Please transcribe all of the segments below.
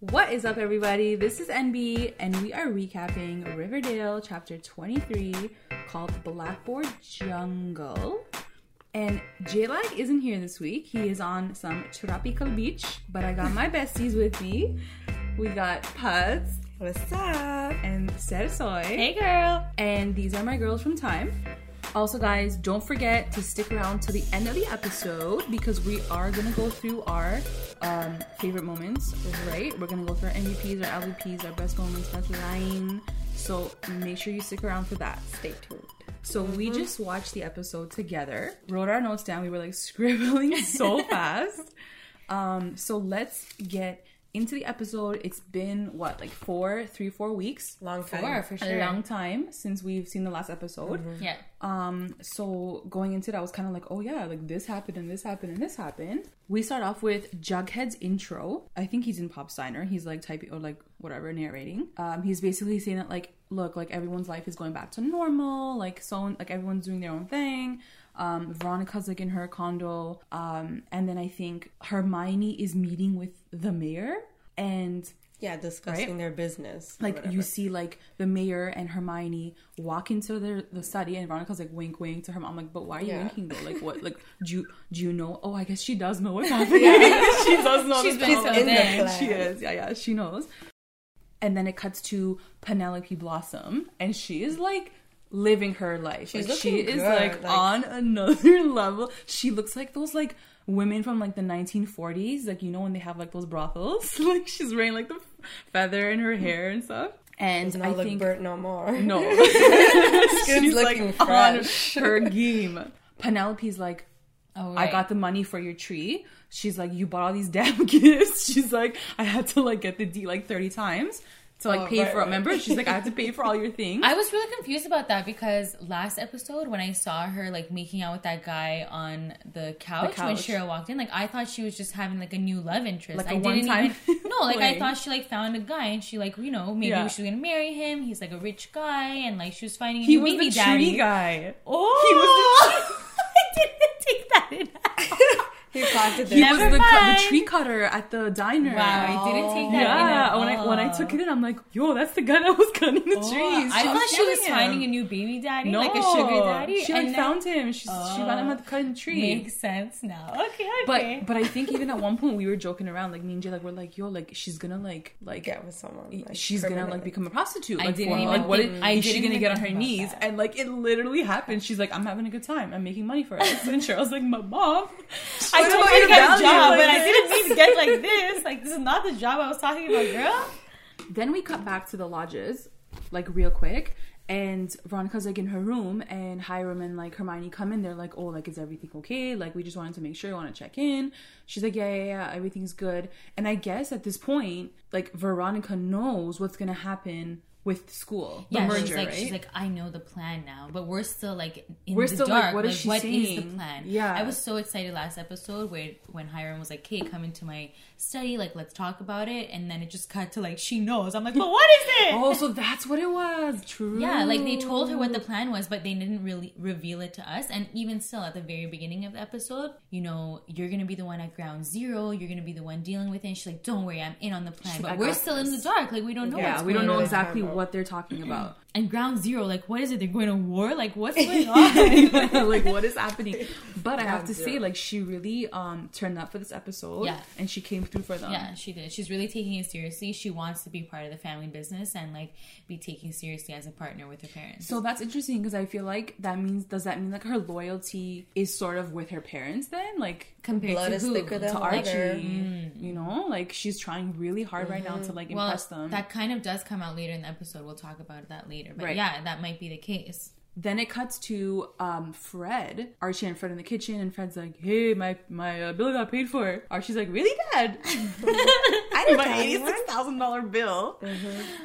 What is up, everybody? This is NB, and we are recapping Riverdale chapter 23 called Blackboard Jungle. And J-Lag isn't here this week. He is on some tropical beach, but I got my besties with me. We got Puds What's up? and Sersoy. Hey, girl. And these are my girls from Time. Also, guys, don't forget to stick around to the end of the episode because we are gonna go through our um, favorite moments, right? We're gonna go through our MVPs, our LVPs, our best moments, best line. So make sure you stick around for that. Stay tuned. So we just watched the episode together, wrote our notes down. We were like scribbling so fast. Um, so let's get into the episode. It's been what, like four, three, four weeks? Long time. Four, for A sure. long time since we've seen the last episode. Yeah. Um, so going into it, I was kind of like, oh yeah, like this happened and this happened and this happened. We start off with Jughead's intro. I think he's in Pop's Diner. He's like typing or like whatever narrating. Um, he's basically saying that like, look, like everyone's life is going back to normal. Like so, like everyone's doing their own thing. Um, Veronica's like in her condo. Um, and then I think Hermione is meeting with the mayor and Yeah, discussing Right? their business. like you see like the mayor and Hermione walk into their the study and Veronica's like wink wink to her mom like but why are you Yeah. winking though like what like do you do you know oh I guess she does know what's happening she does know She's been in the there. she is yeah yeah she knows and then it cuts to Penelope Blossom and she is like living her life She's like, she looking is like, like- on another level she looks like those like women from like the 1940s like you know when they have like those brothels like she's wearing like the feather in her hair and stuff and I look think burnt no more. no, she's looking like on fresh. her game. Penelope's like, Oh, I got the money for your tree. She's like, you bought all these damn gifts. She's like, I had to like get the D like thirty times to like Oh, pay right, for it. right. Remember? She's like, I have to pay for all your things. I was really confused about that because last episode when I saw her like making out with that guy on the couch, when couch. Cheryl walked in, like I thought she was just having like a new love interest. Like I a didn't even no, like I thought she like found a guy and she like you know maybe Yeah. she was gonna marry him. He's like a rich guy and like she was finding a he new was baby the daddy. tree guy. Oh, I didn't take that in. He planted He their was the, cu- the tree cutter at the diner. Wow, I didn't take that. Yeah, at when I when I took it in, I'm like, yo, that's the guy that was cutting the Oh, trees. I thought she was him. finding a new baby daddy, no, like a sugar daddy. She like and then- found him. She she found him at the oh, cutting tree. Makes sense now. Okay, But okay. but but I think even at one point we were joking around, like me and Jay, like we're like, yo, like she's gonna like like get with someone. Like, she's gonna like become a prostitute. I Like, didn't for, even like what think- is, I is she gonna get on her knees? that. And like it literally happened. She's like, I'm having a good time. I'm making money for us. And Cheryl's like, my mom. I Told about your job, Like but I didn't mean to get like this. Like this is not the job I was talking about, girl. Then we cut back to the lodges, like real quick. And Veronica's like in her room, and Hiram and like Hermione come in. They're like, "Oh, like is everything okay? Like we just wanted to make sure, you want to check in." She's like, "Yeah, yeah, yeah, everything's good." And I guess at this point, like Veronica knows what's gonna happen with school, the Yeah, merger, she's like right? she's like I know the plan now, but we're still like in We're the still, like, dark. what is she what is the plan? Yeah. I was so excited last episode where when Hiram was like, "Hey, come into my study, like let's talk about it," and then it just cut to like she knows. I'm like, but what is it? oh, so that's what it was. True. Yeah, like they told her what the plan was, but they didn't really reveal it to us. And even still, at the very beginning of the episode, you know, you're gonna be the one at ground zero. You're gonna be the one dealing with it. And she's like, "Don't worry, I'm in on the plan." She's but like, we're "I got still in the dark. Like we don't know. Yeah, we don't know exactly out. What they're talking about. And ground zero, like, what is it? They're going to war? Like, what's going on? like what is happening? But I have to Ground say, like she really um turned up for this episode. Yeah. and she came through for them. yeah, she did. She's really taking it seriously. She wants to be part of the family business and like be taken seriously as a partner with her parents. So that's interesting because I feel like that means does that mean like her loyalty is sort of with her parents then like compared Blood to is who? thicker than to water. Archie, you know, like she's trying really hard right now to like Mm-hmm. well, impress them. that kind of does come out later in the episode. We'll talk about that later. But Right. yeah, that might be the case. Then it cuts to um Fred, Archie and Fred in the kitchen, and Fred's like, "Hey, my my uh, bill got paid for." Archie's like, "Really, Dad?" I didn't my tell eighty anyone. six thousand dollar bill.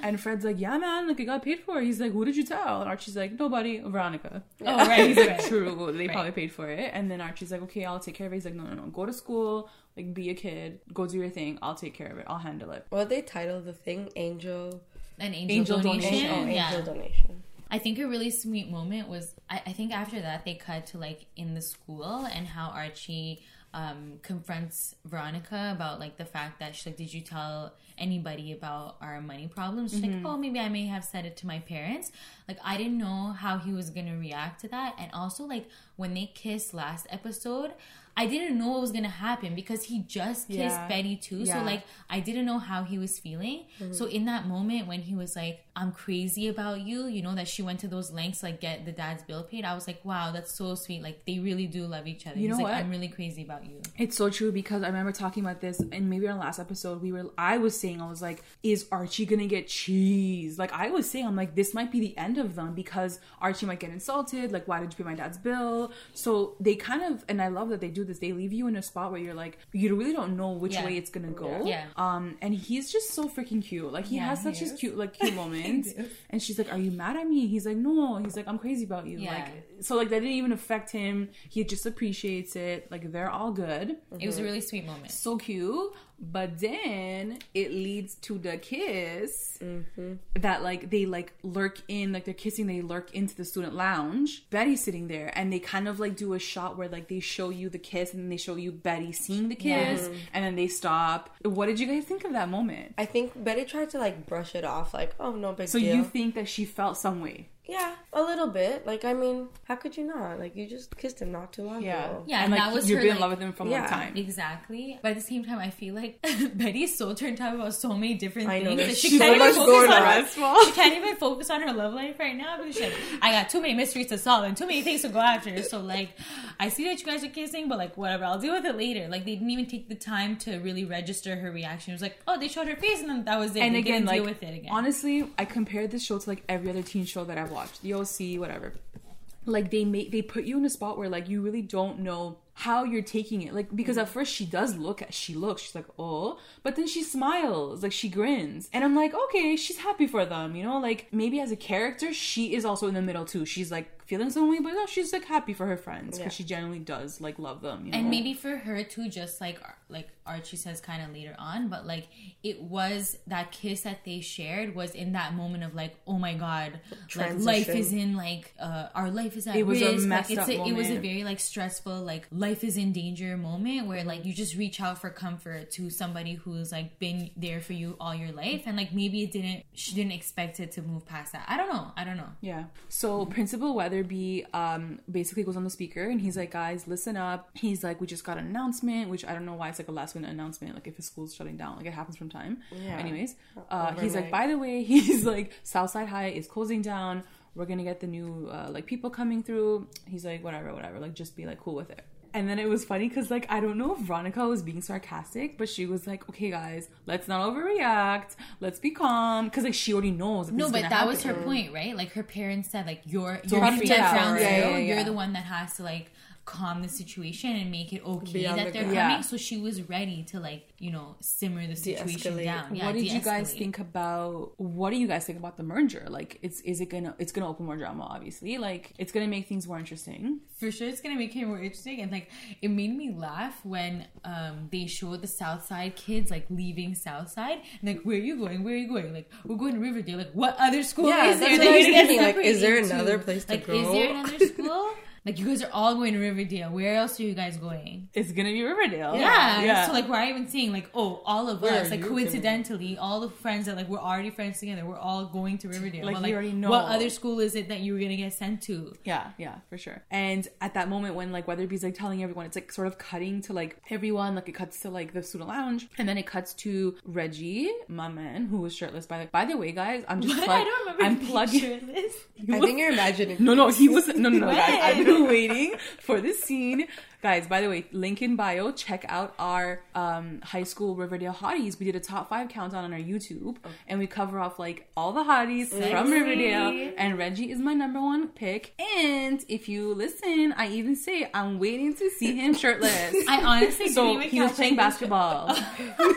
And Fred's like, "Yeah, man, like it got paid for." He's like, "Who did you tell?" And Archie's like, "Nobody, Veronica." Oh, right. He's like, "True, they Right. probably paid for it." And then Archie's like, "Okay, I'll take care of it." He's like, "No, no, no, go to school, like be a kid, go do your thing. I'll take care of it. I'll handle it." What they titled the thing? Angel. An angel, Angel donation. donation. Oh, angel yeah. donation. I think a really sweet moment was I, I think after that they cut to like in the school and how Archie um, confronts Veronica about like the fact that she's like, "Did you tell anybody about our money problems?" She's Mm-hmm. like, "Oh, maybe I may have said it to my parents." Like I didn't know how he was gonna react to that, and also like when they kissed last episode. I didn't know what was gonna happen because he just kissed Yeah. Betty too. Yeah. So like I didn't know how he was feeling. Mm-hmm. So in that moment when he was like, "I'm crazy about you," you know that she went to those lengths like get the dad's bill paid. I was like, "Wow, that's so sweet." Like they really do love each other. You He's know like, what? "I'm really crazy about you." It's so true because I remember talking about this, and maybe on the last episode, we were. I was saying, I was like, "Is Archie gonna get cheese?" Like I was saying, I'm like, this might be the end of them because Archie might get insulted. Like, why did you pay my dad's bill? So they kind of, and I love that they do this. They leave you in a spot where you're like, you really don't know which Yeah. way it's gonna go. Yeah. Um, and he's just so freaking cute. Like he Yeah, has such his is. cute, like cute moments. And she's like, "Are you mad at me?" He's like, "No." He's like, "I'm crazy about you." Yeah. Like, so like that didn't even affect him. He just appreciates it. Like they're all good. It was a really sweet moment. So cute. But then it leads to the kiss mm-hmm. that like they like lurk in, like they're kissing, they lurk into the student lounge. Betty's sitting there and they kind of like do a shot where like they show you the kiss and then they show you Betty seeing the kiss and then they stop. What did you guys think of that moment? I think Betty tried to like brush it off, like, oh, no big So deal. you think that she felt some way? Yeah, a little bit. Like, I mean, how could you not? Like, you just kissed him not too long ago. Yeah, and and like that was you've her, been in love with him for a long time. Exactly. But at the same time, I feel like Betty's so turned out about so many different I things there's that she so can't much even going focus on. on. That's why. She can't even focus on her love life right now because she's like, I got too many mysteries to solve and too many things to go after. So like, I see that you guys are kissing, but like, whatever, I'll deal with it later. Like, they didn't even take the time to really register her reaction. It was like, oh, they showed her face and then that was it. and they again, didn't like deal with it again. honestly, I compared this show to like every other teen show that I've watched, the OC, whatever. Like they make they put you in a spot where like you really don't know how you're taking it. Like because at first she does look at she looks, she's like, oh, but then she smiles, like she grins. And I'm like, okay, she's happy for them, you know? Like maybe as a character, she is also in the middle too. She's like feeling some way, but no, she's like happy for her friends because Yeah. she genuinely does like love them, you know. and maybe for her too just like like archie says kind of later on but like it was that kiss that they shared was in that moment of like oh my god like life is in like uh our life is at It was a risk messed like it's up a, it was a very like stressful like life is in danger moment where like you just reach out for comfort to somebody who's like been there for you all your life and like maybe it didn't she didn't expect it to move past that i don't know i don't know Yeah. So Principal Weatherbee um basically goes on the speaker and he's like, guys, listen up. He's like, we just got an announcement, which I don't know why it's like a last minute announcement, like if his school's shutting down, like it happens from time. Yeah. Anyways, uh, he's like, by the way, he's like, Southside High is closing down. We're gonna get the new uh, like people coming through. He's like, whatever, whatever. Like, just be like cool with it. And then it was funny because like I don't know if Veronica was being sarcastic, but she was like, "Okay, guys, let's not overreact. Let's be calm." Because like she already knows. No, but that was her point, right? Like her parents said, like you're Don't you're out. Yeah, yeah, yeah. You're the one that has to like calm the situation and make it okay that the they're coming. Yeah. So she was ready to like you know simmer the situation De-escalate. down. Yeah, what did you guys think about what do you guys think about the merger? Like it's is it gonna it's gonna open more drama obviously. Like it's gonna make things more interesting. For sure it's gonna make it more interesting. And like it made me laugh when um they showed the south side kids like leaving south side and like where are you going? Where are you going? Like we're going to riverdale. Like what other school Yeah, is there that's that what I was thinking, like, is there another place to like go? is there another school like you guys are all going to riverdale where else are you guys going it's gonna be riverdale yeah. yeah So like we're even saying like, oh, all of Where us, like coincidentally, all the friends that like we're already friends together, we're all going to Riverdale. Like, but, you already know. what other school is it that you were gonna get sent to? yeah yeah for sure and at that moment when like weatherbee's like telling everyone it's like sort of cutting to like everyone like it cuts to like the student lounge and then it cuts to reggie my man who was shirtless by the by the way guys i'm just plug- I don't remember. i'm plugging shirtless. I think you're imagining. No, no, he was no, no, no, guys. When? Waiting for this scene, guys. By the way, link in bio. Check out our um, high school Riverdale hotties. We did a top five countdown on our YouTube, and we cover off like all the hotties from Riverdale. And Reggie is my number one pick. And if you listen, I even say I'm waiting to see him shirtless. I honestly so he was playing basketball.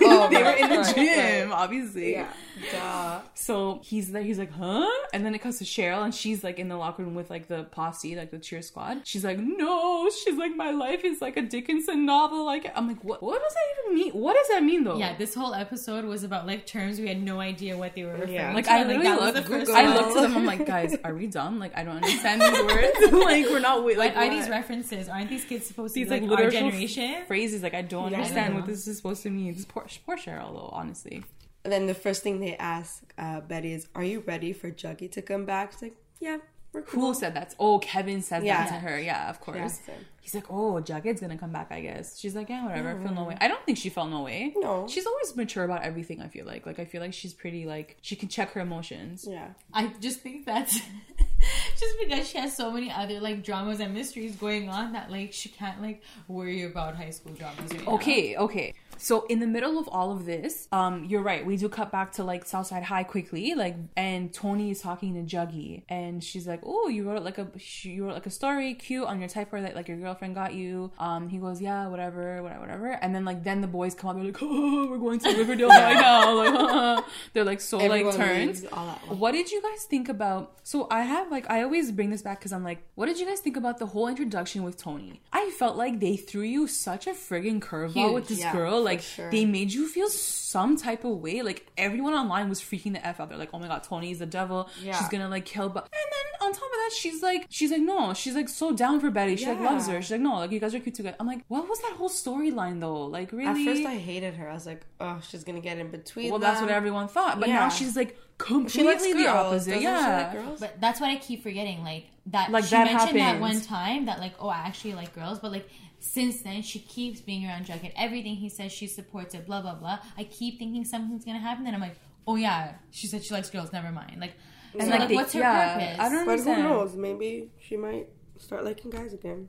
Oh, they were in the gym, obviously. Yeah. Duh. So he's there, he's like, huh? And then it comes to Cheryl, and she's like in the locker room with like the posse, like the cheer squad. She's like, no, she's like, my life life is like a Dickinson novel. Like I'm like, what? What does that even mean? What does that mean though? Yeah, this whole episode was about like terms we had no idea what they were referring Yeah. to. Like I and, literally that was looked, the first I one. looked at them. I'm like, guys, are we dumb? Like I don't understand these words. like we're not like Like, are these references? Aren't these kids supposed to be like like, our literal generation? phrases? Like I don't Yeah, I understand know. what this is supposed to mean. This poor, poor Cheryl though, honestly. And then the first thing they ask uh, Betty is, "Are you ready for Juggy to come back?" She's like, "Yeah, we're cool." Who said that? Oh, Kevin says Yeah. that to her. Yeah, of course. Yeah. He's like, oh, Jughead's gonna come back, I guess. She's like, yeah, whatever. I feel no mm-hmm. way. I don't think she felt no way. No. She's always mature about everything. I feel like, like I feel like she's pretty like she can check her emotions. Yeah. I just think that's just because she has so many other like dramas and mysteries going on that like she can't like worry about high school dramas right now. Okay, okay. So in the middle of all of this, um, you're right. We do cut back to like Southside High quickly, like, and Toni is talking to Juggy, and she's like, "Oh, you wrote like a you wrote like a story, cute on your typewriter that like your girlfriend got you." Um, he goes, "Yeah, whatever, whatever, whatever." And then like then the boys come up, they're like, "Oh, we're going to Riverdale right now." Like, they're like so Everyone like turned. leaves all at once. What did you guys think about? So I have like I always bring this back because I'm like, what did you guys think about the whole introduction with Toni? I felt like they threw you such a friggin' curveball with this yeah, girl. For Like sure. they made you feel some type of way. Like everyone online was freaking the f out. They're like, oh my god, Toni's the devil. Yeah. She's gonna like kill. But and then on top of that, she's like, she's like, no, she's like so down for Betty. She like loves her. She's like, no, like you guys are cute together. I'm like, what was that whole storyline though? Like really? At first, I hated her. I was like, "Oh, she's gonna get in between." well, that's what everyone thought. But Yeah. now she's like completely She the girls. opposite. Yeah. she like girls? But that's what I keep forgetting. Like that. Like, she that mentioned that one time that like, oh, I actually like girls, but like since then she keeps being around Jughead. Everything he says, she supports it. Blah blah blah. I keep thinking something's gonna happen, then I'm like, oh yeah, she said she likes girls. Never mind. Like, And so, like, like, they- what's her yeah, purpose? I don't But who knows? Maybe she might start liking guys again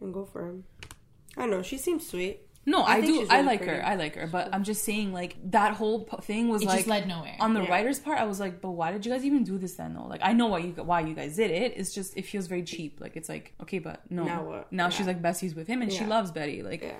and go for him. I don't know. She seems sweet. No, I, think do. she's I like pretty. her. I like her. But I'm just saying, like that whole p- thing was It like just led nowhere. on the Yeah. writer's part. I was like, but why did you guys even do this then? Though, like I know why you why you guys did it. It's just it feels very cheap. Like it's like okay, but no. Now what? Now she's like besties with him, and she loves Betty. Like Yeah.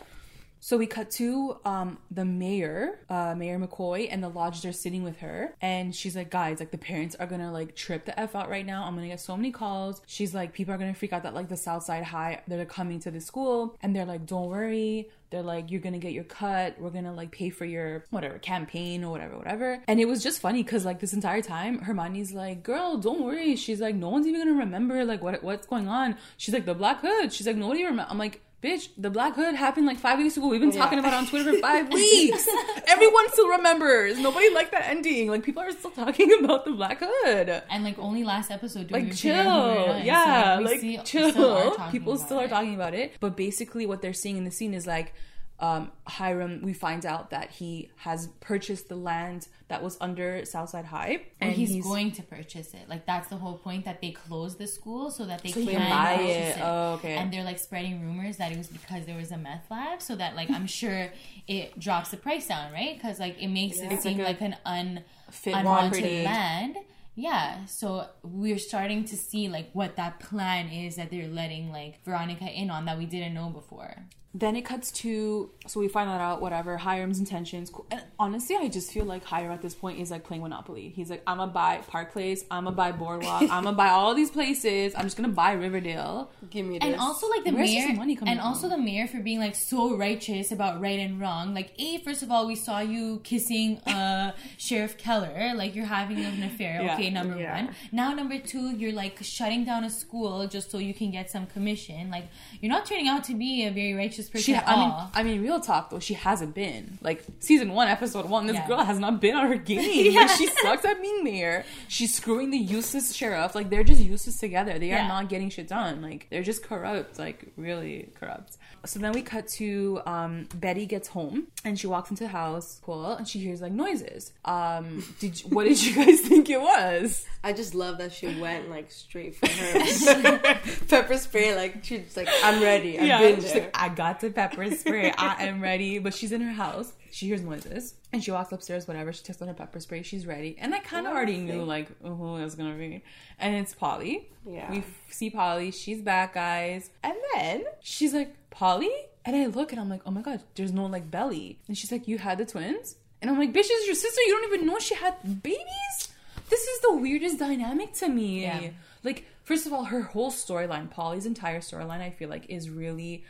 so we cut to um, the mayor, uh, Mayor McCoy, and the lodgers are sitting with her, and she's like, "Guys, like the parents are gonna like trip the f out right now. I'm gonna get so many calls." She's like, "People are gonna freak out that like the Southside High they're coming to the school, and they're like, don't worry." They're like, "You're gonna get your cut. We're gonna like pay for your whatever campaign or whatever, whatever." And it was just funny because like this entire time, Hermione's like, "Girl, don't worry." She's like, "No one's even gonna remember like what what's going on." She's like, "The Black Hood." She's like, "Nobody remember." I'm like. Bitch, the Black Hood happened like five weeks ago. We've been talking about it on Twitter for five weeks. Everyone still remembers. Nobody liked that ending. Like people are still talking about the Black Hood. and like only last episode, we Like even figure out who it chill, yeah, So, we like see- chill. still People still are it. talking about it, but basically what they're seeing in the scene is like um, Hiram. We find out that he has purchased the land that was under Southside High, And he's, going to purchase it. Like that's the whole point that they closed the school so that they So can buy it. it. Oh, okay. And they're like spreading rumors that it was because there was a meth lab, so that like I'm sure it drops the price down, right? Because like it makes it It's seem like like, an un unwanted property. land. Yeah, so we're starting to see like what that plan is that they're letting like Veronica in on that we didn't know before. Then it cuts to so we find that out. Whatever Hiram's intentions. And honestly, I just feel like Hiram at this point is like playing Monopoly. He's like, I'm gonna buy Park Place. I'm gonna buy Boardwalk. I'm gonna buy all these places. I'm just gonna buy Riverdale. Give me this. And also like the Where's mayor money coming and from? also the mayor for being like so righteous about right and wrong. Like, A, first of all, we saw you kissing uh Sheriff Keller, like you're having an affair. Yeah. Okay, number Yeah. one. Now number two, you're like shutting down a school just so you can get some commission. Like you're not turning out to be a very righteous person She, at I mean. I mean, real talk though, she hasn't been like season one, episode one. This Yeah. girl has not been on her game. Like she sucks at being mayor. She's screwing the useless sheriff. Like they're just useless together. They Yeah. are not getting shit done. Like they're just corrupt. Like really corrupt. So then we cut to um, Betty gets home and she walks into the house, cool, and she hears like noises. Um, did you- what did you guys think it was? I just love that she went like straight for her pepper spray. Like she's like, I'm ready. I've been she's there. like, I got the pepper spray. I am ready. But she's in her house. She hears noises. And she walks upstairs, whatever. She takes on her pepper spray. She's ready. And I kind of already knew, like, who was going to be. And it's Polly. Yeah. We f- see Polly. She's back, guys. And then she's like, Polly? And I look and I'm like, oh my God, there's no, like, belly. And she's like, you had the twins? And I'm like, bitch, this is your sister. You don't even know she had babies? This is the weirdest dynamic to me. Yeah. Like, first of all, her whole storyline, Polly's entire storyline, I feel like is really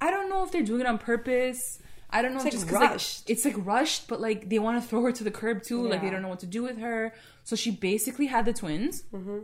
I don't know if they're doing it on purpose. I don't know. It's, if like, just 'cause, like, rushed. it's like rushed, but like they want to throw her to the curb too. Like they don't know what to do with her. So she basically had the twins. Mm-hmm.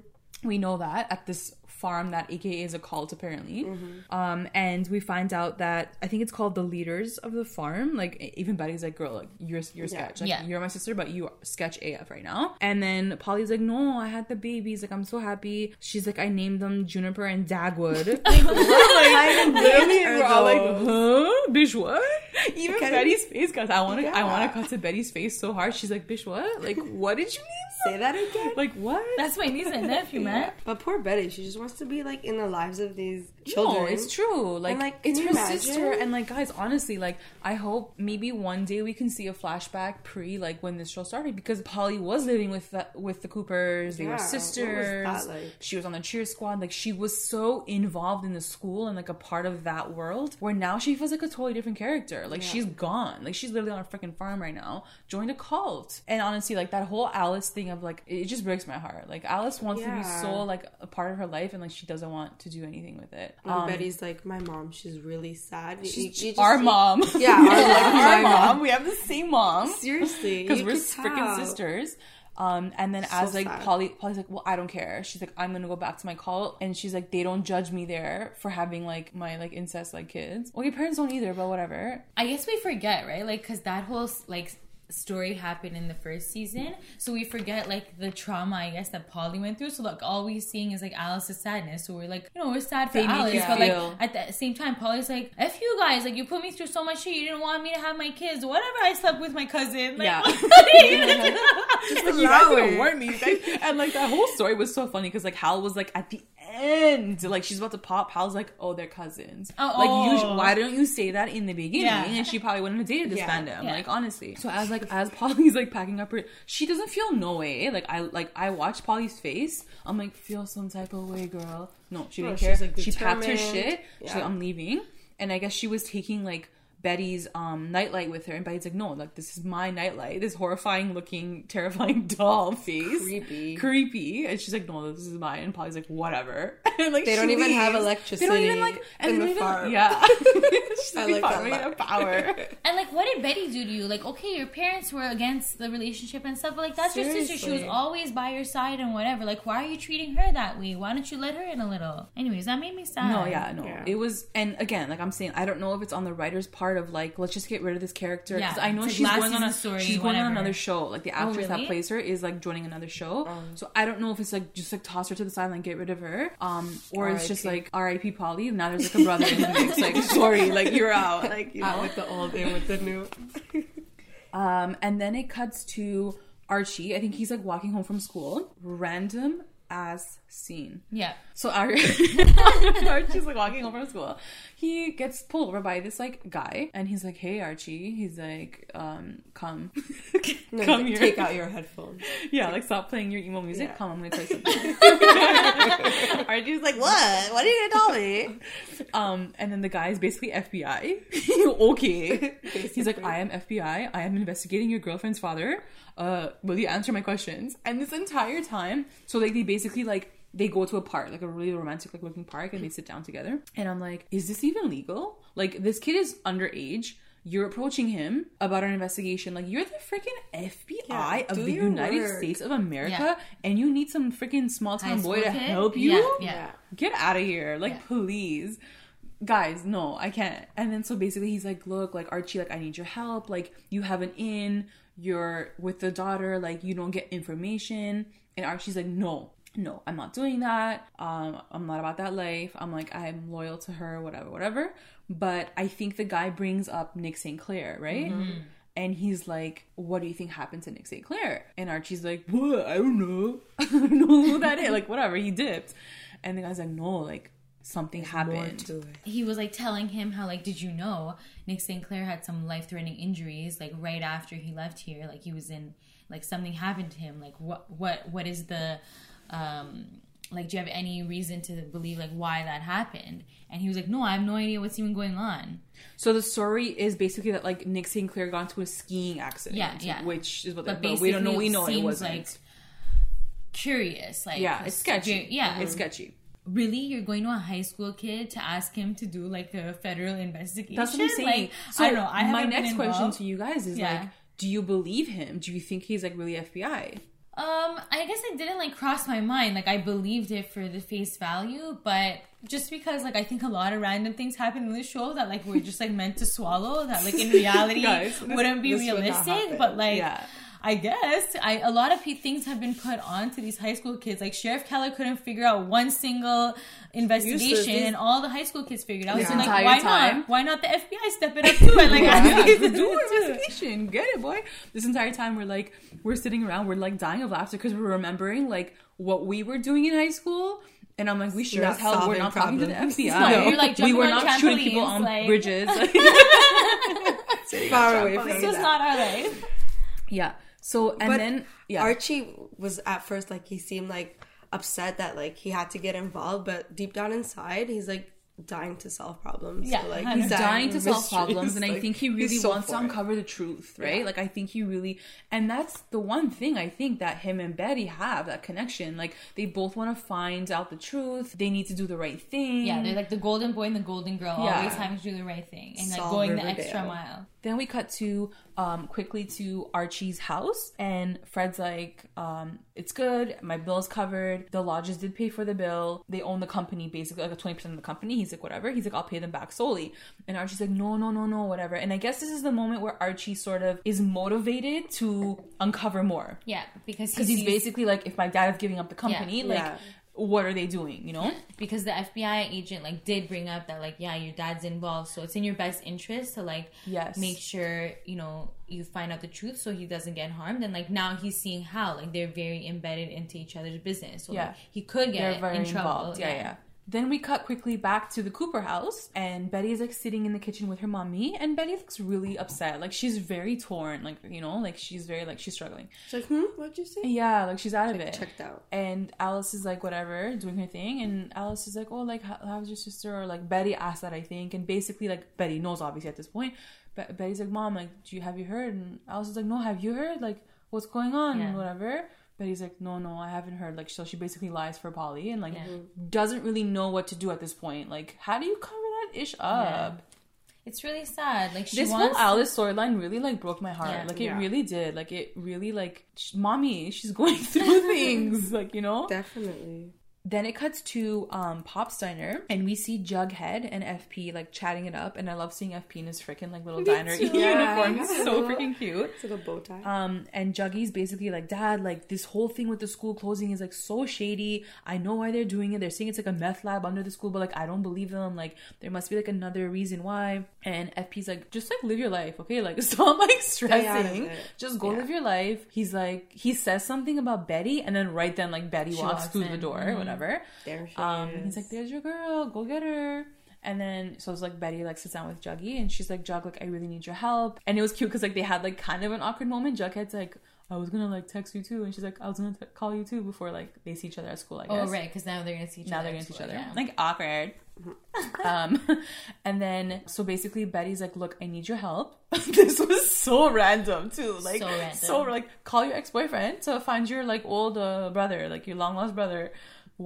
We know that at this farm that AKA is a cult apparently. Mm-hmm. Um, and we find out that I think it's called the leaders of the farm. Like even Betty's like, girl, like you're you're Yeah. sketch. Like Yeah. you're my sister, but you are sketch AF right now. And then Polly's like, no, I had the babies. Like I'm so happy. She's like, I named them Juniper and Dagwood. like, I literally, are we're all like, huh, bitch, what? Even Okay. Betty's face, guys. I want to, I want to cut to Betty's face so hard. She's like, bitch, what? Like, what did you mean? Say that again. Like what? That's my niece and nephew, man. But poor Betty, she just wants to be like in the lives of these children. No, it's true. Like, like, it's her imagine? sister, and like, guys, honestly, like, I hope maybe one day we can see a flashback pre like when this show started because Polly was living with the with the Coopers. They Yeah, were was sisters. that like? She was on the cheer squad. Like, she was so involved in the school and like a part of that world. Where now she feels like a totally different character. Like, she's gone. Like, she's literally on a freaking farm right now. Joined a cult. And honestly, like that whole Alice thing of like, it just breaks my heart. Like, Alice wants to be so like a part of her life, and like she doesn't want to do anything with it. And Um, Betty's like, my mom, she's really sad. You- you- you our see- mom. Yeah, our, like, our my mom. We have the same mom Seriously, because we're freaking sisters. Um, and then as like sad. Polly, Polly's like, well, I don't care. She's like, I'm gonna go back to my cult, and she's like, they don't judge me there for having like my like incest like kids. Well, your parents don't either, but whatever. I guess we forget, right? Like, because that whole like story happened in the first season, so we forget like the trauma, I guess, that Polly went through. So like, all we're seeing is like Alice's sadness. So we're like, you know, we're sad for They Alice, but feel- like at the same time, Polly's like, "F you guys! Like, you put me through so much shit. You didn't want me to have my kids. Whatever. I slept with my cousin. Like, Yeah. what are you? Like, you guys allow didn't warn me, and like that whole story was so funny because like Hal was like at the end, like she's about to pop. Hal's like, oh, they're cousins. Oh, like, you, oh. why don't you say that in the beginning? Yeah. And she probably wouldn't have dated this Yeah. fandom. Yeah. Like honestly. So as like as Polly's like packing up her, she doesn't feel no way. Like I like I watched Polly's face. I'm like, feel some type of way, girl. No, she No, didn't she's, care. like, she packed her shit. She's like, I'm leaving. And I guess she was taking like Betty's um nightlight with her, and Betty's like, no, like this is my nightlight. This horrifying looking, terrifying doll face, Creepy. creepy. And she's like, no, this is mine. And Polly's like, whatever. and like They don't even have electricity They don't even like and in they the don't even- farm. Yeah, she's I like, like farm that power. And like, what did Betty do to you? Like, okay, your parents were against the relationship and stuff, but like, that's your sister. She was always by your side and whatever. Like, why are you treating her that way? Why don't you let her in a little? Anyways, that made me sad. No, yeah, no. Yeah. It was, and again, like I'm saying, I don't know if it's on the writer's part of like, let's just get rid of this character. Yeah, Because I know like she's going on a story, she's going on another show. Like the actress that really? plays her is like joining another show. So I don't know if it's like just like toss her to the side and get rid of her, um, or it's just R.I.P. like R.I.P. Polly. Now there's like a brother in the mix. Like sorry, like you're out. Like you Out know. with the old, in with the new. Um, and then it cuts to Archie. I think he's like walking home from school. Random ass seen. Yeah. So Ar- Archie's like walking home from school. He gets pulled over by this like guy, and he's like, "Hey, Archie." He's like, um, "Come, No, come here." Take out your headphones. yeah, like stop playing your emo music. Yeah. Come, I'm gonna you something. Archie's like, "What? What are you gonna tell me?" Um, and then the guy is basically FBI. okay. He's like, I am FBI. I am investigating your girlfriend's father. Uh, will you answer my questions? And this entire time, so like they basically like they go to a park, like a really romantic like looking park, and they sit down together. And I'm like, is this even legal? Like this kid is underage. You're approaching him about an investigation. Like you're the freaking FBI Yeah, of the United work. States of America, Yeah. and you need some freaking small town boy to kid? help you. Yeah, yeah. Get out of here. Like, Yeah. please. Guys, no, I can't. And then so basically he's like, look, like Archie, like I need your help. Like you have an in, you're with the daughter, like you don't get information. And Archie's like, no, no, I'm not doing that. Um, I'm not about that life. I'm like, I'm loyal to her, whatever, whatever. But I think the guy brings up Nick St. Clair, right? And he's like, What do you think happened to Nick St. Clair? And Archie's like, What? I don't know. I don't know who that is. Like, whatever, he dipped. And the guy's like, No, like something More happened. to it. He was like telling him how like, did you know Nick St. Clair had some life threatening injuries like right after he left here? Like he was in like something happened to him. Like what what what is the um like do you have any reason to believe like why that happened? And he was like, No, I have no idea what's even going on. So the story is basically that like Nick St. Clair got into a skiing accident. Yeah, yeah. Which is what But they, but we don't know. We know it seems, wasn't. like, Curious, like yeah, it's sketchy. yeah, it's sketchy. Really you're going to a high school kid to ask him to do like a federal investigation That's what I'm saying. like so i don't know I my next question to you guys is Yeah. like, do you believe him? Do you think he's like really FBI? Um, I guess it didn't like cross my mind. Like I believed it for the face value, but just because like I think a lot of random things happen in the show that like we're just like meant to swallow that like in reality Guys, this- wouldn't be this would realistic. but like Yeah. I guess I a lot of things have been put on to these high school kids. Like Sheriff Keller couldn't figure out one single investigation, and all the high school kids figured out. This So like, entire why time? not? Why not the FBI step it up too and like ask Yeah. these kids to do do an it too? investigation. Get it, boy. This entire time we're like we're sitting around, we're like dying of laughter because we're remembering like what we were doing in high school. And I'm like, we sure Not as hell we're solving not talking to the problems. FBI. No, you're, like, we were on not shooting people on like- bridges. Far away from This is that. not our life. yeah. So and But then yeah. Archie was at first like he seemed like upset that like he had to get involved, but deep down inside he's like dying to solve problems. Yeah, so, like He's he's dying dying of to solve problems and i think he really so wants to for it. uncover the truth right Yeah. like i think he really and that's the one thing i think that him and betty have that connection like they both want to find out the truth they need to do the right thing Yeah, they're like the golden boy and the golden girl, Yeah. always having to do the right thing and like Solve going the extra mile. Then we cut to um quickly to archie's house and fred's like um it's good. My bill's covered. The lodges did pay for the bill. They own the company basically like a 20% of the company. He's like whatever. He's like i'll pay them back solely. And archie's like no no no no whatever. And i guess this is the moment where archie sort of is motivated to uncover more. Yeah, because because he's sees- basically like if my dad is giving up the company Yeah. like Yeah. What are they doing you know because the FBI agent like did bring up that like yeah your dad's involved so it's in your best interest to like Yes. make sure you know you find out the truth so he doesn't get harmed and like now he's seeing how like they're very embedded into each other's business so Yeah. like, he could get in trouble involved. Yeah, yeah. Then we cut quickly back to the Cooper house, and Betty is like sitting in the kitchen with her mommy, and Betty looks really upset. Like she's very torn. Like you know, like she's very like she's struggling. She's like, hmm, what'd you say? Yeah, like she's out of it. checked out. And Alice is like whatever, doing her thing, and Alice is like, oh, like how, how's your sister? Or like Betty asked that I think, and basically like Betty knows obviously at this point. But Betty's like, mom, like, do you have you heard? And Alice is like, no, have you heard? Like, what's going on? Yeah. And whatever. Betty's like, no, no, I haven't heard. Like, so she basically lies for Polly and like Yeah. Mm-hmm. doesn't really know what to do at this point. Like, how do you cover that ish up? it's really sad like she This wants whole Alice storyline really like broke my heart. Yeah. like, it Yeah. really did. Like, it really like, sh- mommy, she's going through things. Like, you know. Definitely. Then it cuts to um Pop's Diner and we see Jughead and FP like chatting it up and I love seeing FP in his freaking like little diner too. uniform. Yeah. So freaking cute. It's like a bow tie. Um and Juggy's basically like, Dad, like this whole thing with the school closing is like so shady. I know why they're doing it. They're saying it's like a meth lab under the school, but like I don't believe them. Like there must be like another reason why. And FP's like, just like live your life, okay? Like stop like stressing. Just go Yeah. live your life. He's like he says something about Betty and then right then like Betty She walks walks through the door, Mhm. whatever. There she Um, is. he's like, "There's your girl, go get her." And then so it's like Betty like sits down with Juggy, and she's like, "Jug, like I really need your help." And it was cute because like they had like kind of an awkward moment. Jughead's like, "I was gonna like text you too," and she's like, "I was gonna t- call you too before like they see each other at school." I guess. oh right because now they're gonna see each Now other they're gonna see each other. yeah. Like awkward. um, and then so basically Betty's like, "Look, I need your help." this was so random too. Like So random. so like call your ex boyfriend to find your like old uh, brother, like your long lost brother.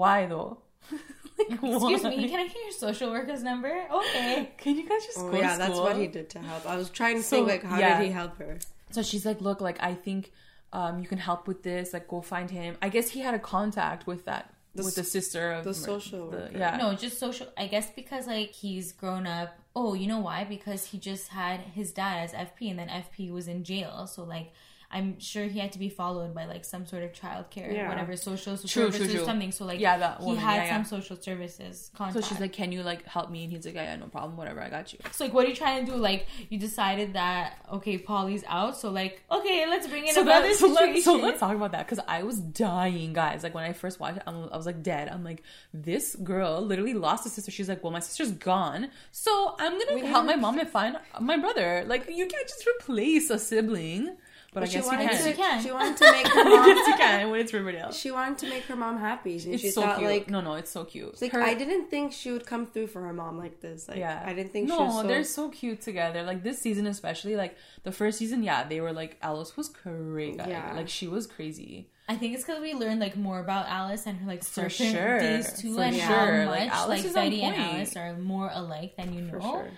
Why though? like, excuse why? me can I get your social worker's number okay Can you guys just Oh go yeah, to that's what he did to help. I was trying to So, think like how yeah. did he help her? So she's like, look, like I think um, you can help with this. Like, go find him. I guess he had a contact with that The with the sister of the Mar- social the- worker. Yeah, No, just social. I guess because like he's grown up. Oh, you know why? Because he just had his dad as FP, and then FP was in jail. So like, I'm sure he had to be followed by like some sort of childcare, Yeah. whatever social True, services true, true. or something. So like, Yeah, that he had yeah, some yeah. social services contact. So she's like, can you like help me? And he's like, yeah, yeah, no problem, whatever, I got you. So like, what are you trying to do? Like, you decided that okay, Polly's out, so like, okay, let's bring in So, another that, so, situation. let, so let's talk about that because I was dying, guys. Like when I first watched it, I'm, I was like dead. I'm like, this girl literally lost a sister. She's like, well, my sister's gone, so I'm gonna We help my never- mom and find my brother. Like you can't just replace a sibling. But I she guess you can. to. you can. She wanted to make her I mom. guess you can when it's Riverdale. She wanted to make her mom happy, and she so thought cute. like, no, no, it's so cute. it's like Her- I didn't think she would come through for her mom like this. Like, yeah, I didn't think no, she was so. they're so cute together. Like this season, especially like the first season. Yeah, they were like Alice was crazy. Yeah. like she was crazy. I think it's because we learned like more about Alice and her like For serpent sure. days too, For and sure. how Like, Alice like, is on Betty and. Alice are more alike than you for know. sure.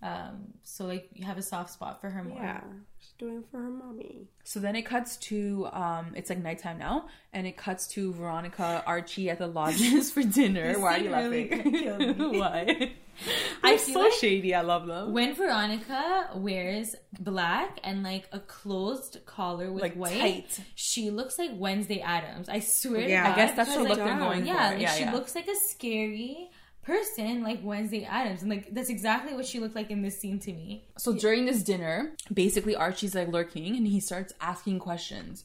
Um, so like you have a soft spot for her more. Yeah, she's doing for her mommy. So then it cuts to um it's like nighttime now and it cuts to Veronica Archie at the lodges for dinner. Why are you really laughing? Why? I feel so like- shady. I love them. When Veronica wears black and like a closed collar with Like, white, tight. she looks like Wednesday Addams. I swear. to Yeah. God. I guess that's the look like, they're going yeah, for. like yeah, she yeah. looks like a scary person like Wednesday Addams. And like that's exactly what she looked like in this scene to me. So during this dinner, basically Archie's like lurking and he starts asking questions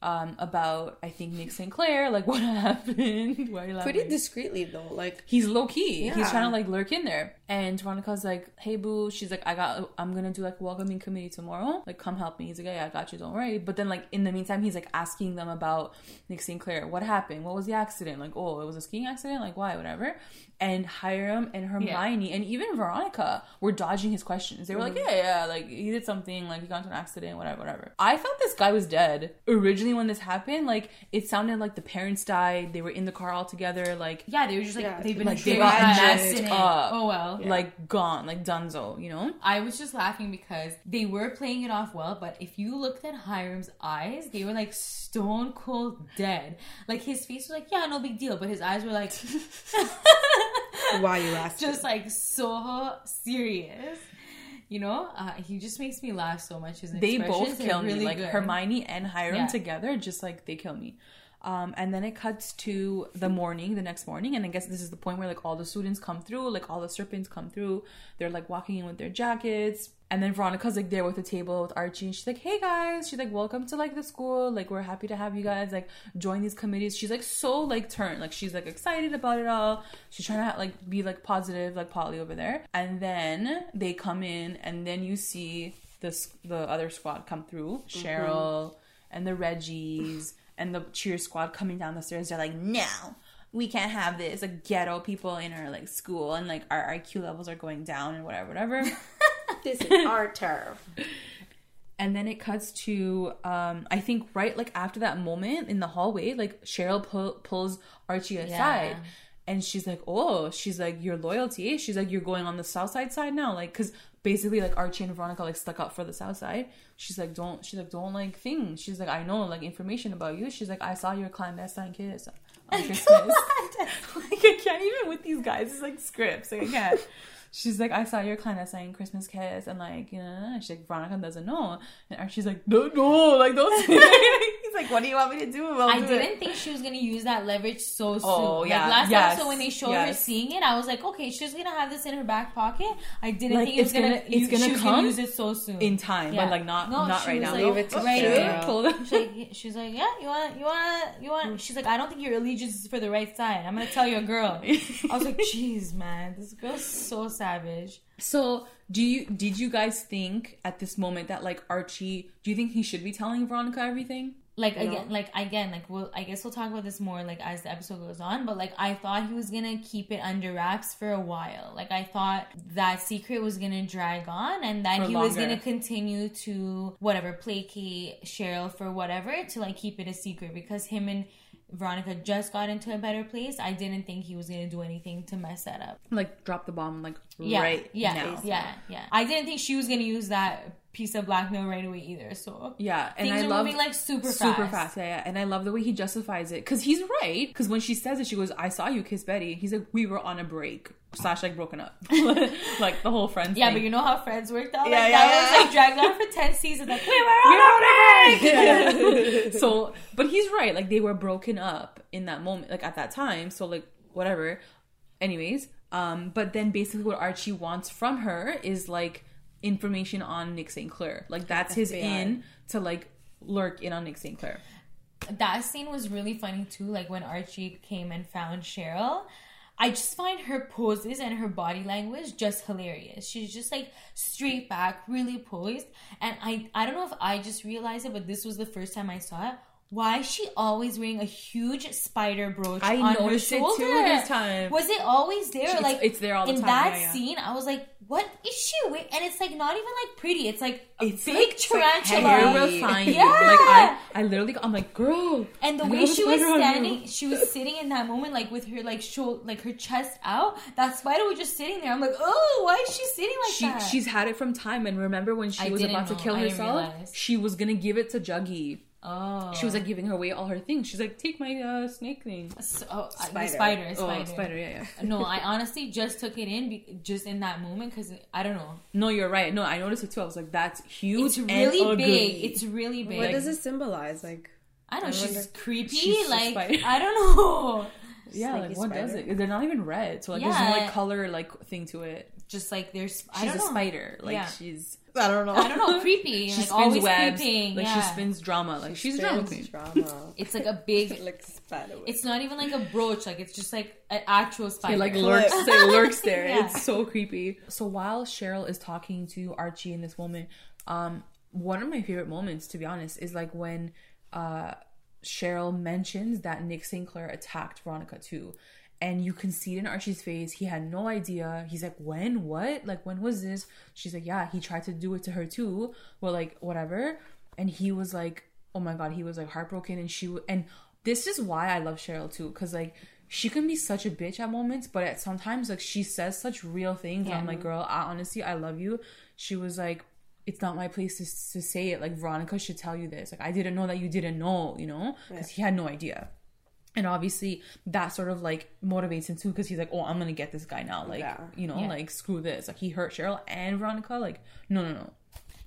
um about I think Nick St. Clair, like what happened? Why are you laughing? Pretty discreetly though. Like, He's low key. He's trying to like lurk in there. And Veronica's like, "Hey boo," she's like, "I got, I'm gonna do like a welcoming committee tomorrow. Like, come help me." He's like, "Yeah, I got you. Don't worry." But then like in the meantime, he's like asking them about Nick St. Clair. What happened? What was the accident? Like, oh, it was a skiing accident. Like, why? Whatever. And Hiram and Hermione and even Veronica were dodging his questions. They were like, "Yeah, yeah, like he did something. Like he got into an accident. Whatever, whatever." I thought this guy was dead originally when this happened. Like it sounded like the parents died. They were in the car all together. Like Yeah, they were just like Yeah, they've been like, they triggered got by messed up. Oh well. like gone, like Dunzo, you know? I was just laughing because they were playing it off well, but if you looked at Hiram's eyes, they were like stone cold dead. Like his face was like, yeah, no big deal, but his eyes were like why you asked? just like so serious. You know, uh, he just makes me laugh so much. His They both kill me. Like good. Hermione and Hiram Yeah. together, just like they kill me. Um, and then it cuts to the morning, the next morning, and I guess this is the point where like all the students come through, like all the serpents come through. They're like walking in with their jackets, and then Veronica's like there with the table with Archie, and she's like, "Hey guys," she's like, "Welcome to like the school. Like we're happy to have you guys like join these committees." She's like so like turned, like she's like excited about it all. She's trying to like be like positive, like Polly over there. And then they come in, and then you see this the other squad come through, Cheryl and the Reggies and the cheer squad coming down the stairs. They're like, no, we can't have this. Like ghetto people in our like school and like our IQ levels are going down and whatever, whatever. this is our turf. and then it cuts to um I think right like after that moment in the hallway, like Cheryl pu- pulls Archie aside. Yeah. And she's like, oh, she's like, your loyalty. She's like, you're going on the south side side now, like, cause basically like Archie and Veronica like stuck up for the south side. She's like, don't, she's like, don't like things. She's like, I know like information about you. She's like, I saw your clandestine kiss on Christmas. like, I can't even with these guys. It's like scripts. Like, I can't. She's like, I saw your clandestine Christmas kiss, and like, you know, she's like, Veronica doesn't know, and she's like, no, no, like, don't. He's like, what do you want me to do? I'll I do didn't it. think she was gonna use that leverage so oh, soon. Oh, like yeah. last Yes. episode when they showed her seeing it, I was like, okay, she's gonna have this in her back pocket. I didn't Like, think it was it's gonna, gonna- it's gonna she come gonna use it so soon. in time, Yeah. but like not No, not right now. like, Leave it to right Cheryl. here. Pull it- She's like, she's like, yeah, you want, you want, you want. She's like, I don't think your allegiance is for the right side. I'm gonna tell you a girl. I was like, jeez, man, this girl's so savage. So, do you did you guys think at this moment that like Archie? Do you think he should be telling Veronica everything? Like You know? again, like again, like we'll. I guess we'll talk about this more like as the episode goes on. But like I thought he was gonna keep it under wraps for a while. Like I thought that secret was gonna drag on, and that For he was gonna continue to whatever placate Cheryl for whatever to like keep it a secret because him and Veronica just got into a better place. I didn't think he was gonna do anything to mess that up. Like drop the bomb like Yeah, right yeah, now. yeah, yeah. I didn't think she was gonna use that piece of blackmail right away either. So Yeah, and things I are love moving like super fast. super fast. Yeah, yeah, and I love the way he justifies it because he's right. Because when she says it, she goes, "I saw you kiss Betty." He's like, "We were on a break slash like broken up, like the whole friends." Yeah, thing. but you know how Friends worked out? Like, Yeah, yeah, that yeah. was like dragged on for 10 seasons. Like, we were We on a a break! break. so, but he's right. Like they were broken up in that moment, like at that time. So like whatever. Anyways, um, but then basically what Archie wants from her is like information on Nick St. Clair. Like that's his FBI. in to like lurk in on Nick St. Clair. That scene was really funny too. Like when Archie came and found Cheryl. I just find her poses and her body language just hilarious. She's just like straight back, really poised. And I I don't know if I just realized it, but this was the first time I saw it. Why is she always wearing a huge spider brooch I on her noticed it too shoulder? this time. Was it always there? It's- like it's there all the time. in that yeah, yeah. scene, I was like, "What is she wearing?" And it's like not even like pretty. It's like a It's big like, it's like tarantula. terrifying. Yeah. Like I, I literally, I'm like, girl. And the way she was spider on you. standing, she was sitting in that moment, like with her like shoulder, like her chest out. That spider was just sitting there. I'm like, oh, why is she sitting like She that? she's had it from time, and remember when she I was about to kill herself, she was gonna give it to Juggy. Oh, She was like giving her away all her things. She's like, take my uh, snake thing. So, oh, I- Spider. the spider, Oh, spider. spider, yeah, yeah. no, I honestly just took it in be- just in that moment because I don't know. No, you're right. No, I noticed it too. I was like, that's huge. It's and really ugly. big. It's really big. What does it symbolize? Like, I don't know. I She's wonder- creepy. She's like. I don't know. yeah. Like, Snaky what does it? They're not even red, so like there's no like color like thing to it. Just like there's. I She's don't a know. spider. Like Yeah. she's I don't know. I don't know. Creepy. she like spins always webs. creeping. Like yeah. she spins drama. Like she's a drama queen. Drama. It's like a big. like spider. web. It's not even like a brooch. Like it's just like an actual spider. It like lurks, it lurks there. Yeah. It's so creepy. So while Cheryl is talking to Archie in this moment, um, one of my favorite moments, to be honest, is like when uh Cheryl mentions that Nick St. Clair attacked Veronica too. And you can see it in Archie's face. He had no idea. He's like, when? What? Like, when was this? She's like, yeah, he tried to do it to her too. Well, like, whatever. And he was like, oh my God, he was like heartbroken. And she, w- and this is why I love Cheryl too. Cause like, she can be such a bitch at moments, but at sometimes, like, she says such real things. And I'm like, girl, I, honestly, I love you. She was like, it's not my place to, to say it. Like, Veronica should tell you this. Like, I didn't know that you didn't know, you know? Because he had no idea. And obviously, that sort of like motivates him too because he's like, oh, I'm gonna get this guy now. Like, Yeah. you know, Yeah. like, screw this. Like, he hurt Cheryl and Veronica. Like, no, no, no.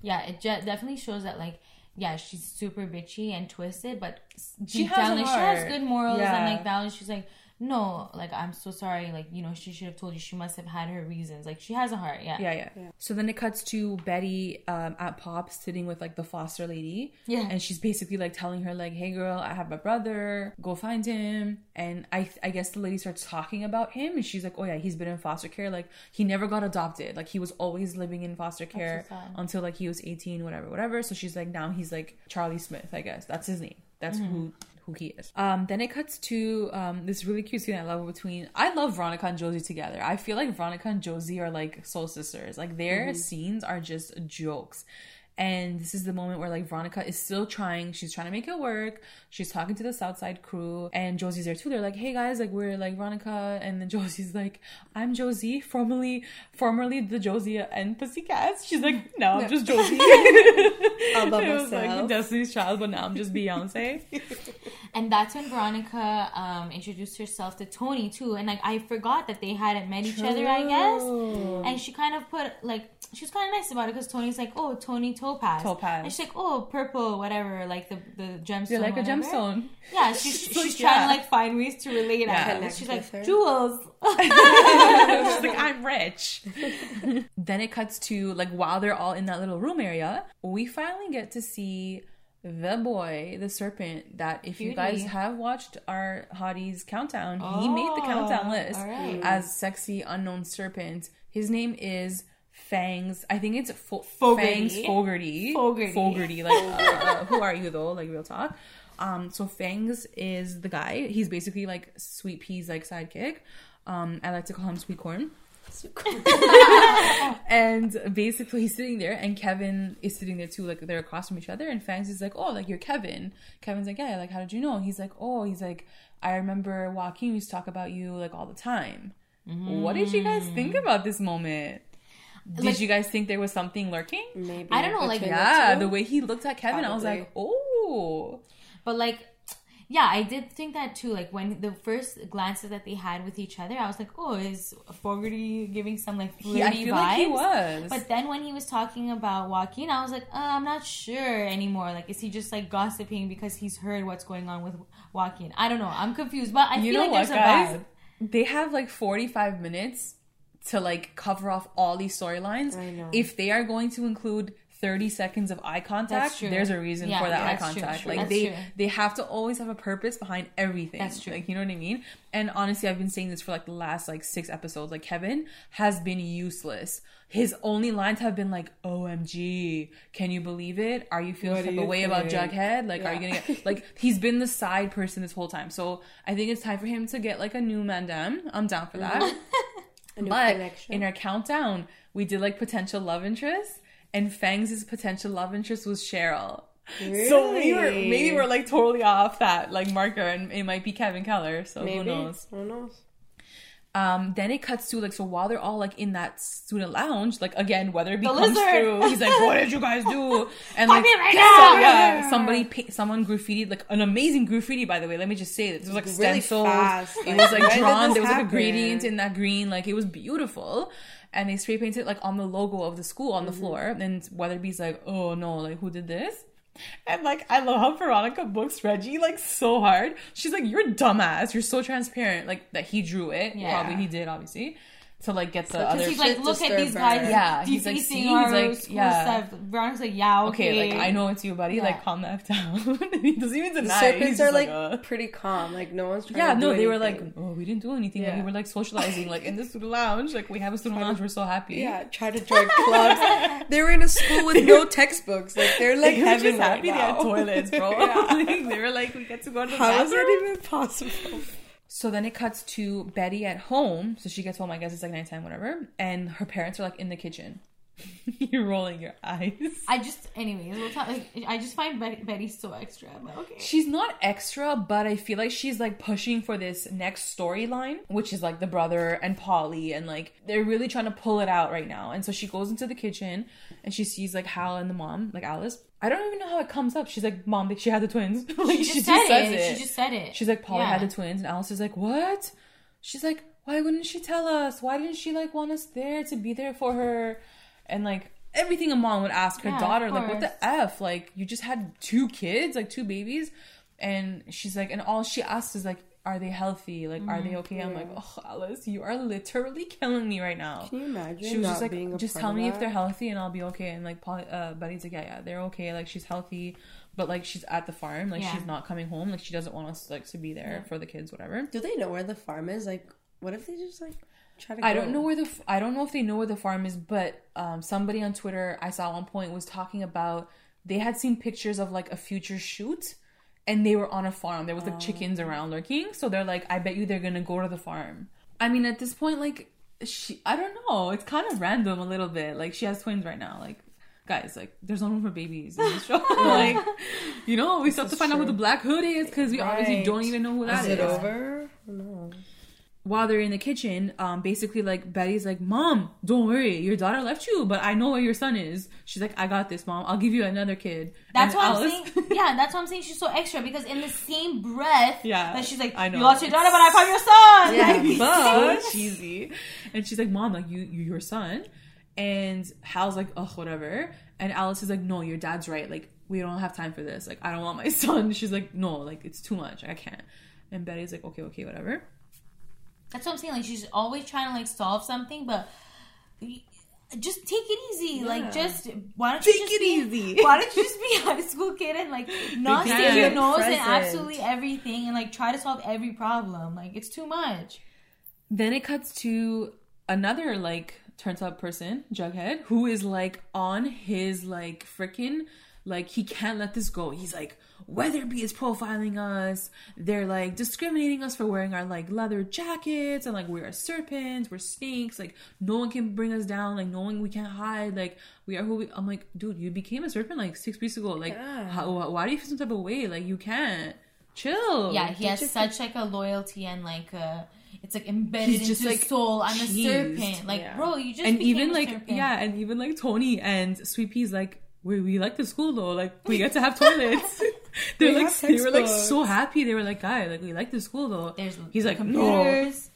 Yeah, it je- definitely shows that like yeah, she's super bitchy and twisted, but She deep has down like she has good morals Yeah. and like values. She's like, no, like I'm so sorry. Like you know, she should have told you. She must have had her reasons. Like she has a heart. Yeah. Yeah, yeah. So then it cuts to Betty um, at Pop sitting with like the foster lady. Yeah. And she's basically like telling her like, "Hey, girl, I have my brother. Go find him." And I, I guess the lady starts talking about him, and she's like, "Oh yeah, he's been in foster care. Like he never got adopted. Like he was always living in foster care sad. until like he was eighteen, whatever, whatever." So she's like, now he's like Charlie Smith, I guess. That's his name. That's who who he is. Um, then it cuts to um, this really cute scene I love between. I love Veronica and Josie together. I feel like Veronica and Josie are like soul sisters. Like their scenes are just jokes. And this is the moment where like Veronica is still trying. She's trying to make it work. She's talking to the Southside crew, and Josie's there too. They're like, "Hey guys, like we're like Veronica," and then Josie's like, "I'm Josie, formerly formerly the Josie and Pussycats." She's like, "No, I'm just Josie." All by it was like. Destiny's Child, but now I'm just Beyonce. And that's when Veronica um, introduced herself to Toni too. And like I forgot that they hadn't met each other, I guess. And she kind of put like she was kind of nice about it because Toni's like, oh, Toni Topaz. Topaz. And she's like, oh, purple, whatever, like the the gemstone. You're like a gemstone. Yeah, she's, She's she's, like, trying to like find ways to relate Yeah. at her. Connect She's like, her. jewels. She's like, I'm rich. then it cuts to like while they're all in that little room area, we finally get to see the boy, the serpent. That if you guys have watched our hotties countdown, he made the countdown Oh, list all right. as sexy unknown serpent. His name is. Fangs, I think it's Fo- Fogarty. Fangs Fogarty. Fogarty. Fogarty. Like, uh, uh, who are you though? Like, real talk. Um, so Fangs is the guy. He's basically like Sweet Pea's like sidekick. Um, I like to call him Sweet Corn. and basically he's sitting there and Kevin is sitting there too, like they're across from each other and Fangs is like, Oh, like you're Kevin. Kevin's like, Yeah, like how did you know? He's like, Oh, he's like, I remember Joaquin we used to talk about you like all the time. What did you guys think about this moment? Did Like- you guys think there was something lurking? Maybe. I don't know, like, Yeah, the way he looked at Kevin, I was like, Oh But like, yeah, I did think that too. Like when the first glances that they had with each other, I was like, oh, is Fogarty giving some like flirty he, I feel vibes? like he was. But then when he was talking about Joaquin, I was like, uh, I'm not sure anymore. Like, is he just like gossiping because he's heard what's going on with Joaquin? I don't know. I'm confused, but I you feel know like what, there's guys? a vibe. They have like 45 minutes to like cover off all these storylines. If they are going to include 30 seconds of eye contact, there's a reason Yeah, for that eye that's true. contact. True. Like That's they true. they have to always have a purpose behind everything. That's true. Like you know what I mean? And honestly, I've been saying this for like the last like six episodes. Like Kevin has been useless. His only lines have been like, "OMG, can you believe it? Are you feeling type of way about? Jughead? Like, are you Yeah. gonna get like?" He's been the side person this whole time. So I think it's time for him to get like a new mandem. I'm down for that. But connection. in our countdown, we did like potential love interest, and Fangs' potential love interest was Cheryl. So we were maybe we're like totally off that like marker, and it might be Kevin Keller. So Maybe. who knows? Who knows? Um, then it cuts to like so while they're all like in that student lounge, like again, Weatherbee The comes through. He's like, "What did you guys do?" And like, right so, yeah, somebody, pa- someone graffitied like an amazing graffiti. By the way, let me just say this. It was like Really stenciled. fast. It was like drawn. There was like a gradient in that green. Like it was beautiful. And they spray painted like on the logo of the school on the Mm-hmm. floor. And Weatherbee's like, "Oh no! Like who did this?" And like I love how Veronica books Reggie like so hard. She's like, "You're a dumbass. You're so transparent." Like that he drew it. Yeah. Probably he did, obviously, to like get the Because other. Because he's like, shit look at these disturber. guys Yeah, he's like, defacing see, he's our like, school yeah. stuff. Veronica's like, yeah, okay. okay, like I know it's you, buddy. Yeah. Like calm that down. he doesn't even The deny. it. serpents are just like, uh, pretty calm. Like no one's trying yeah, to no, do they were like, oh, we didn't do anything. Like, we were like socializing, like in the student lounge. Like we have a student lounge. We're so happy. Yeah, try to join clubs. they were in a school with no textbooks. Like they're like They heaven just right happy they had toilets, bro. Like, they were like, we get to go to the How is bathroom. that even possible? So then it cuts to Betty at home. So she gets home, I guess it's like nighttime, whatever. And her parents are like in the kitchen. You're rolling your eyes. I just, anyways, we'll talk, like, I just find Bet- Betty so extra. But okay. She's not extra, but I feel like she's like pushing for this next storyline, which is like the brother and Polly, and like they're really trying to pull it out right now. And so she goes into the kitchen and she sees like Hal and the mom, like Alice. I don't even know how it comes up. She's like, "Mom, she had the twins." like She just said it. She just said it. She's like, Polly Yeah. had the twins, and Alice is like, what? She's like, why wouldn't she tell us? Why didn't she like want us there to be there for her? And like everything a mom would ask her Yeah, daughter, like, what the f? Like you just had two kids, like two babies, and she's like, and all she asks is like, are they healthy? Like, are Mm-hmm. they okay? I'm like, oh, Alice, you are literally killing me right now. Can you imagine? She was just like, just tell me if they're healthy and I'll be okay. And like, Polly, uh, Betty's like, yeah, yeah, they're okay. Like, she's healthy, but like, she's at the farm. Like, Yeah. she's not coming home. Like, she doesn't want us like to be there for the kids, whatever. Do they know where the farm is? Like, what if they just like try to? I go? don't know where the I don't know if they know where the farm is, but um, somebody on Twitter I saw at one point was talking about they had seen pictures of like a future shoot, and they were on a farm. There was like chickens around lurking, so they're like, I bet you they're gonna go to the farm. I mean, at this point, like she, I don't know. It's kind of random a little bit. Like she has twins right now. Like guys, like there's no room for babies in this show. like you know, we still have to find out who the black hood is because we obviously don't even know who that Is is it over? No. While they're in the kitchen, um, basically like Betty's like, "Mom, don't worry, your daughter left you, but I know where your son is." She's like, "I got this, mom. I'll give you another kid." That's And why I'm saying. Yeah, that's why I'm saying she's so extra because in the same breath, Yeah, that she's like, I know. "You lost your daughter, but I found your son." Yeah, Like, but cheesy. And she's like, "Mom, like you, you, your son." And Hal's like, "Oh, whatever." And Alice is like, "No, your dad's right. Like we don't have time for this. Like I don't want my son." She's like, "No, like it's too much. I can't." And Betty's like, "Okay, okay, whatever." That's what I'm saying. Like she's always trying to like solve something, but just take it easy. Like just why don't you Take just it be, easy. Why don't you just be a high school kid and like not stick your nose in absolutely everything and like try to solve every problem? Like it's too much. Then it cuts to another like turns up person, Jughead, who is like on his like freaking like he can't let this go. He's like Weatherbee is profiling us. They're like discriminating us for wearing our like leather jackets and like we are serpents, we're snakes. Like no one can bring us down. Like no one we can't hide. Like we are who we. I'm like, dude, you became a serpent like six weeks ago. Like, Yeah. how, why do you feel some type of way? Like you can't chill. Yeah, he has just- such like a loyalty and like uh it's like embedded He's into just, his like, soul. I'm a serpent. Like, Yeah. bro, you just and became even a like serpent. yeah and even like toni and sweet pea's like we, we like the school though like we get to have toilets they're We like they were like so happy they were like guy like we like the school though There's he's like no computers.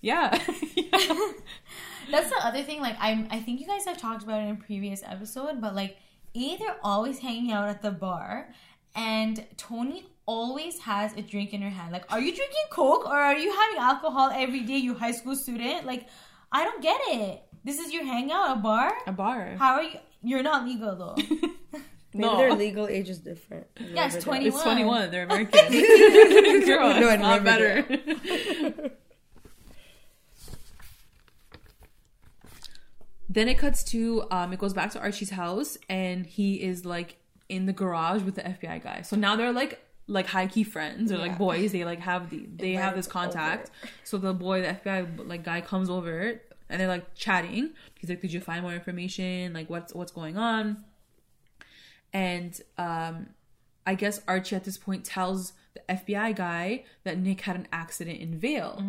yeah That's the other thing. Like I'm, I think you guys have talked about it in a previous episode, but like either always hanging out at the bar, and Toni always has a drink in her hand. Like, are you drinking Coke or are you having alcohol every day? You high school student. Like, I don't get it. This is your hangout, a bar. a bar How are you? You're not legal though. Maybe No. their legal age is different. Yeah, it's Over there. 20. It's 21. 21. They're American. Girl, No, it's not better. then it cuts to um it goes back to Archie's house and he is like in the garage with the FBI guy. So now they're like like high key friends or like boys. They like have the they have this contact. So the boy, the FBI like guy comes over and they're like chatting. He's like, Did you find more information? Like what's what's going on? And um I guess Archie at this point tells the FBI guy that Nick had an accident in Vail,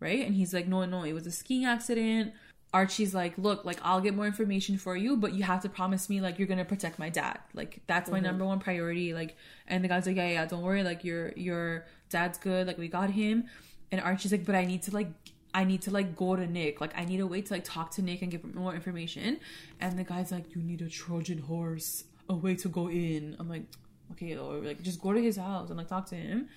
right? And he's like, no, no, it was a skiing accident. Archie's like, look, like I'll get more information for you, but you have to promise me like you're gonna protect my dad. Like that's my number one priority. Like, and the guy's like, yeah, yeah, don't worry. Like your your dad's good. Like we got him. And Archie's like, but I need to like I need to like go to Nick. Like I need a way to like talk to Nick and get more information. And the guy's like, you need a Trojan horse, a way to go in. I'm like, okay, or like just go to his house and like talk to him.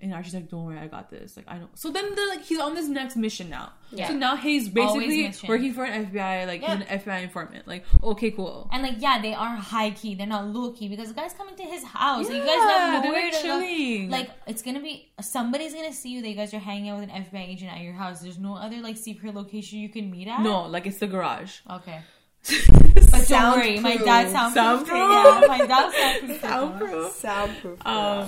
And Archie's like, don't worry, I got this. Like I don't. So then they're like, he's on this next mission now. Yeah. So now he's basically working for an FBI, like Yeah. an FBI informant. Like okay, cool. And like, yeah, they are high key. They're not low key because the guy's coming to his house. and you Yeah, guys have they're, nowhere like, to go. chilling. Like, it's gonna be somebody's gonna see you that you guys are hanging out with an FBI agent at your house. There's no other like secret location you can meet at. No, like it's the garage. Okay. But don't worry, my Soundproof. dad soundproof. Soundproof. Yeah, my dad soundproof. Soundproof. Soundproof. Um,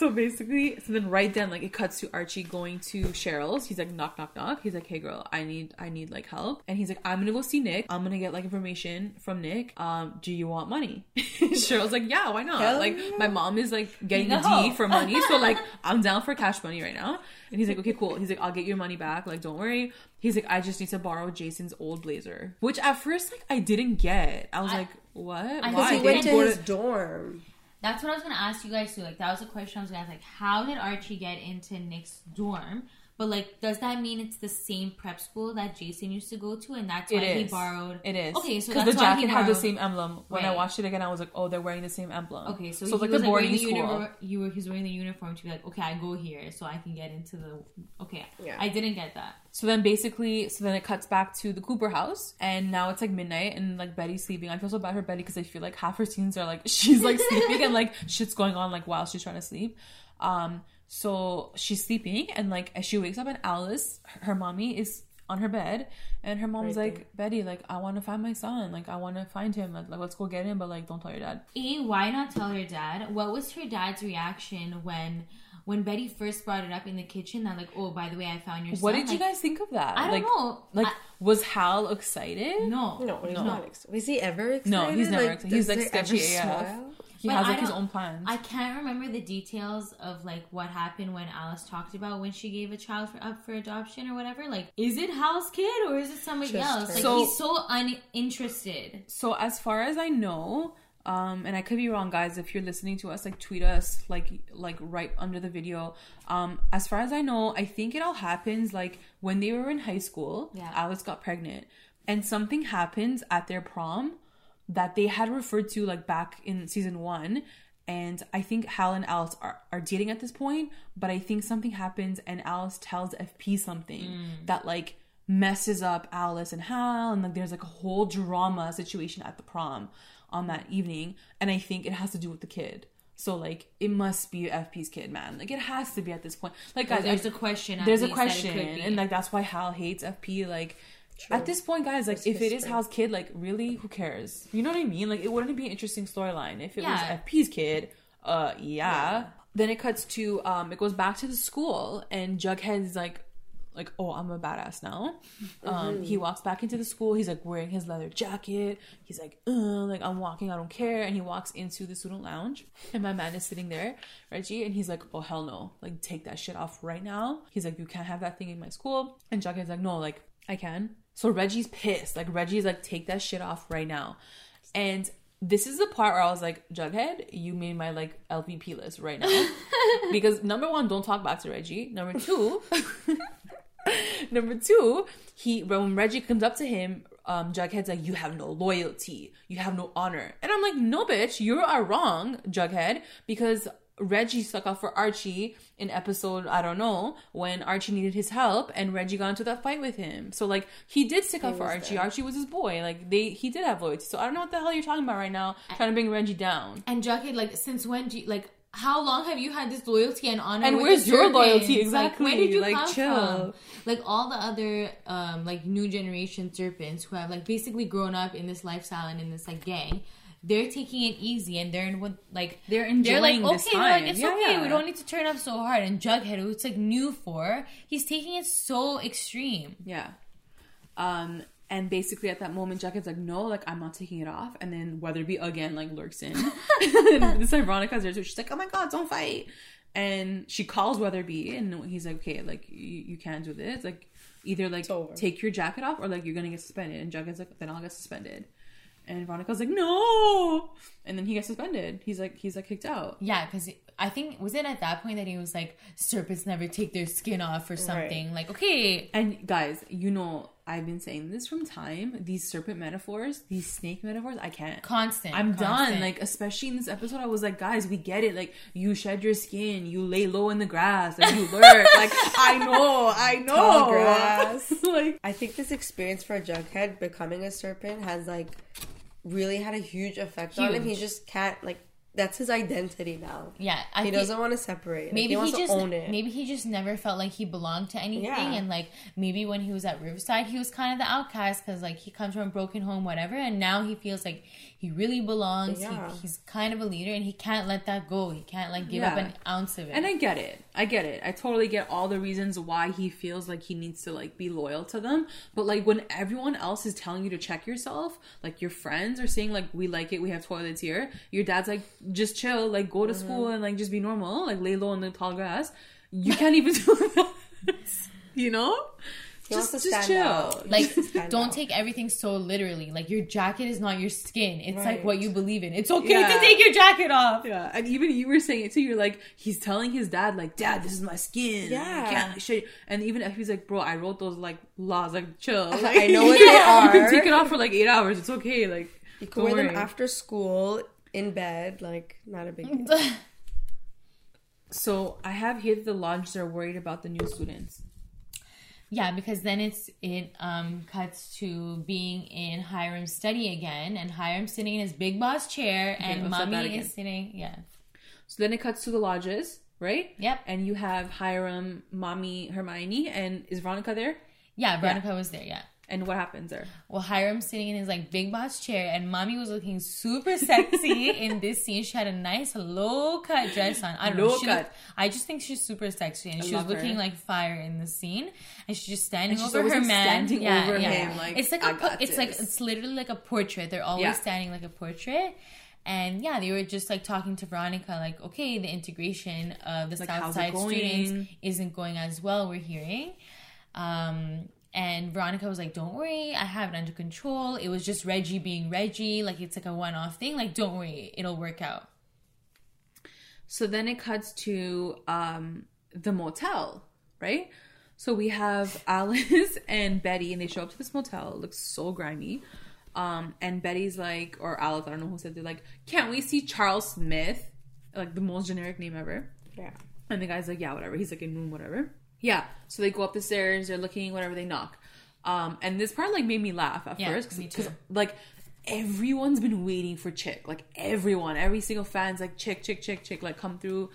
so basically, so then right then, like it cuts to Archie going to Cheryl's. He's like, knock, knock, knock. He's like, hey girl, I need, I need like help. And he's like, I'm gonna go see Nick. I'm gonna get like information from Nick. Um, do you want money? Cheryl's like, yeah, why not? Hell like my mom is like getting No. the D for money, so like I'm down for cash money right now. And he's like, okay, cool. He's like, I'll get your money back. Like, don't worry. He's like, I just need to borrow Jason's old blazer, which at first like I didn't get. I was I- like, what? I- Why? He went to his dorm. That's what I was gonna ask you guys too. Like that was a question I was gonna ask. Like, how did Archie get into Nick's dorm? But like, does that mean it's the same prep school that Jason used to go to, and that's why he borrowed? It is. Okay, so because that's the why he jacket had the same emblem. When I watched it again, I was like, oh, they're wearing the same emblem. Okay, so, so he like was the like boarding wearing the school. uniform. You were he was wearing the uniform to be like, okay, I go here, so I can get into the. Okay, Yeah. I didn't get that. So then basically, so then it cuts back to the Cooper house, and now it's like midnight, and like Betty's sleeping. I feel so bad for Betty because I feel like half her scenes are like she's like sleeping and like shit's going on like while she's trying to sleep. Um, so she's sleeping, and like as she wakes up, and Alice, her mommy, is on her bed, and her mom's Right like, Betty, like I want to find my son, like I want to find him, like let's go get him, but like don't tell your dad. A, why not tell your dad? What was her dad's reaction when when Betty first brought it up in the kitchen? That like, oh, by the way, I found your son. What did you guys think of that? I don't like, know. Like, I- was Hal excited? no, No, he's No. not. Ex- was he ever excited? No, he's never excited. He's, like, he sketchy AF. Smile? He But has I like his own plans. I can't remember the details of like what happened when Alice talked about when she gave a child for, up for adoption or whatever. Like, is it Hal's kid or is it somebody Just else? her. Like, So- he's so uninterested. So as far as I know, um, and I could be wrong, guys. If you're listening to us, like tweet us, like like right under the video. Um, as far as I know, I think it all happens like when they were in high school. Yeah. Alice got pregnant, and something happens at their prom that they had referred to like back in season one. And I think Hal and Alice are, are dating at this point, but I think something happens and Alice tells FP something mm. that like messes up Alice and Hal, and like there's like a whole drama situation at the prom on that evening, and I think it has to do with the kid. So like it must be FP's kid, man. Like it has to be at this point. Like guys, there's I- a question. There's a least that it question, and like that's why Hal hates FP. Like at this point, guys, like It's if it is history. Hal's kid, like really, who cares? You know what I mean? Like it wouldn't be an interesting storyline if it Yeah. was FP's kid. Uh, yeah. Then it cuts to um, it goes back to the school, and Jughead's like, like, oh, I'm a badass now. Um, he walks back into the school. He's like wearing his leather jacket. He's like, uh, like I'm walking, I don't care. And he walks into the student lounge, and my man is sitting there, Reggie, and he's like, oh hell no, like take that shit off right now. He's like, you can't have that thing in my school. And Jughead's like, no, like I can. So Reggie's pissed. Like Reggie's like, take that shit off right now. And this is the part where I was like, Jughead, you made my like LVP list right now. because number one, don't talk back to Reggie. Number two, number two, he when Reggie comes up to him, um, Jughead's like, you have no loyalty, you have no honor. And I'm like, no bitch, you are wrong, Jughead, because Reggie stuck up for Archie in episode I don't know when Archie needed his help and Reggie got into that fight with him. So like he did stick up for Archie. there. Archie was his boy. Like they he did have loyalty. So I don't know what the hell you're talking about right now, trying to bring Reggie down. And Jughead, like, since when do you, like, how long have you had this loyalty and honor? And where's your loyalty? Like, Exactly. where did you Like, come chill. from? Like all the other, um, like new generation serpents who have like basically grown up in this lifestyle and in this like gang. They're taking it easy and they're in what like They're they're like enjoying okay they're like it's Yeah, okay yeah. we don't need to turn up so hard and Jughead who it's like new for he's taking it so extreme Yeah. Um, and basically at that moment, Jughead's like, no, like I'm not taking it off. And then Weatherbee again like lurks in. and this Veronica's there too. She's like, oh my god, don't fight. And she calls Weatherbee, and he's like, okay, like you, you can't do this. Like either like take your jacket off or like you're gonna get suspended. And Jughead's like, then I'll get suspended. And Veronica's like, no. And then he gets suspended. He's like, he's like kicked out. Yeah, because I think was it at that point that he was like, serpents never take their skin off or something. Like, okay, And guys, you know, I've been saying this from time. These serpent metaphors, these snake metaphors, I can't. constant. I'm done. Like, especially in this episode, I was like, guys, we get it. Like, you shed your skin, you lay low in the grass, and you lurk. like, I know, I know. Tall grass. like, I think this experience for a Jughead becoming a serpent has like really had a huge effect on him. He just can't like that's his identity now. yeah, I He doesn't want to separate. Like, Maybe he he, wants just to own it. maybe he just never felt like he belonged to anything, Yeah. and like maybe when he was at Riverside, he was kind of the outcast because like he comes from a broken home, whatever, and now he feels like he really belongs. Yeah. He, he's kind of a leader, and he can't let that go. He can't like give up an ounce of it. and I get it. I get it. I totally get all the reasons why he feels like he needs to like be loyal to them. But like when everyone else is telling you to check yourself, like your friends are saying like we like it, we have toilets here. Your dad's like just chill, like go to school mm-hmm. and like just be normal, like lay low in the tall grass. You can't even do that. you know? He just wants to just stand chill. out. like Stand don't out. take everything so literally like your jacket is not your skin it's like what you believe in it's okay Yeah. to take your jacket off Yeah, and even you were saying it too. You're like, he's telling his dad, like, Dad, this is my skin. Yeah. I can't show you. And even if he's like, Bro, I wrote those like laws, like, chill. Like, I know what they You can are. take it off for like eight hours. It's okay. Like, You can don't wear them after school in bed, like not a big deal. So I have here that the lodges are worried about the new students. Yeah because then it's it um cuts to being in hiram's study again and hiram's sitting in his big boss chair and let's mommy is sitting yeah So then it cuts to the lodges, right? Yep. And you have Hiram, Mommy, Hermione, and is Veronica there? yeah veronica was there yeah And what happens there? Well, Hiram's sitting in his like big boss chair, and mommy was looking super sexy in this scene. She had a nice low cut dress on. I don't know. Low She cut. looked- I just think she's super sexy, and I she was her. looking like fire in the scene. And she's just standing And she's over her man. standing yeah, over yeah. him, like, it's like "I a, po- it's like it's literally like a portrait. They're always Yeah. standing like a portrait. And yeah, they were just like talking to Veronica, like, okay, the integration of the Like, South Side students isn't going as well. We're hearing. Um, and Veronica was like, "Don't worry, I have it under control. It was just Reggie being Reggie. Like it's like a one-off thing. Like don't worry, it'll work out." So then it cuts to um, the motel, right? So we have Alice and Betty, and they show up to this motel. It looks so grimy. Um, and Betty's like, or Alice, I don't know who said they're like, can't we see Charles Smith? Like the most generic name ever. Yeah. And the guy's like, yeah, whatever. He's like in room, whatever. Yeah. So they go up the stairs, they're looking, whatever, they knock. Um, and this part like made me laugh at Yeah, first because like everyone's been waiting for Chic. Like everyone, every single fan's like Chic, Chic, Chic, Chic, like come through.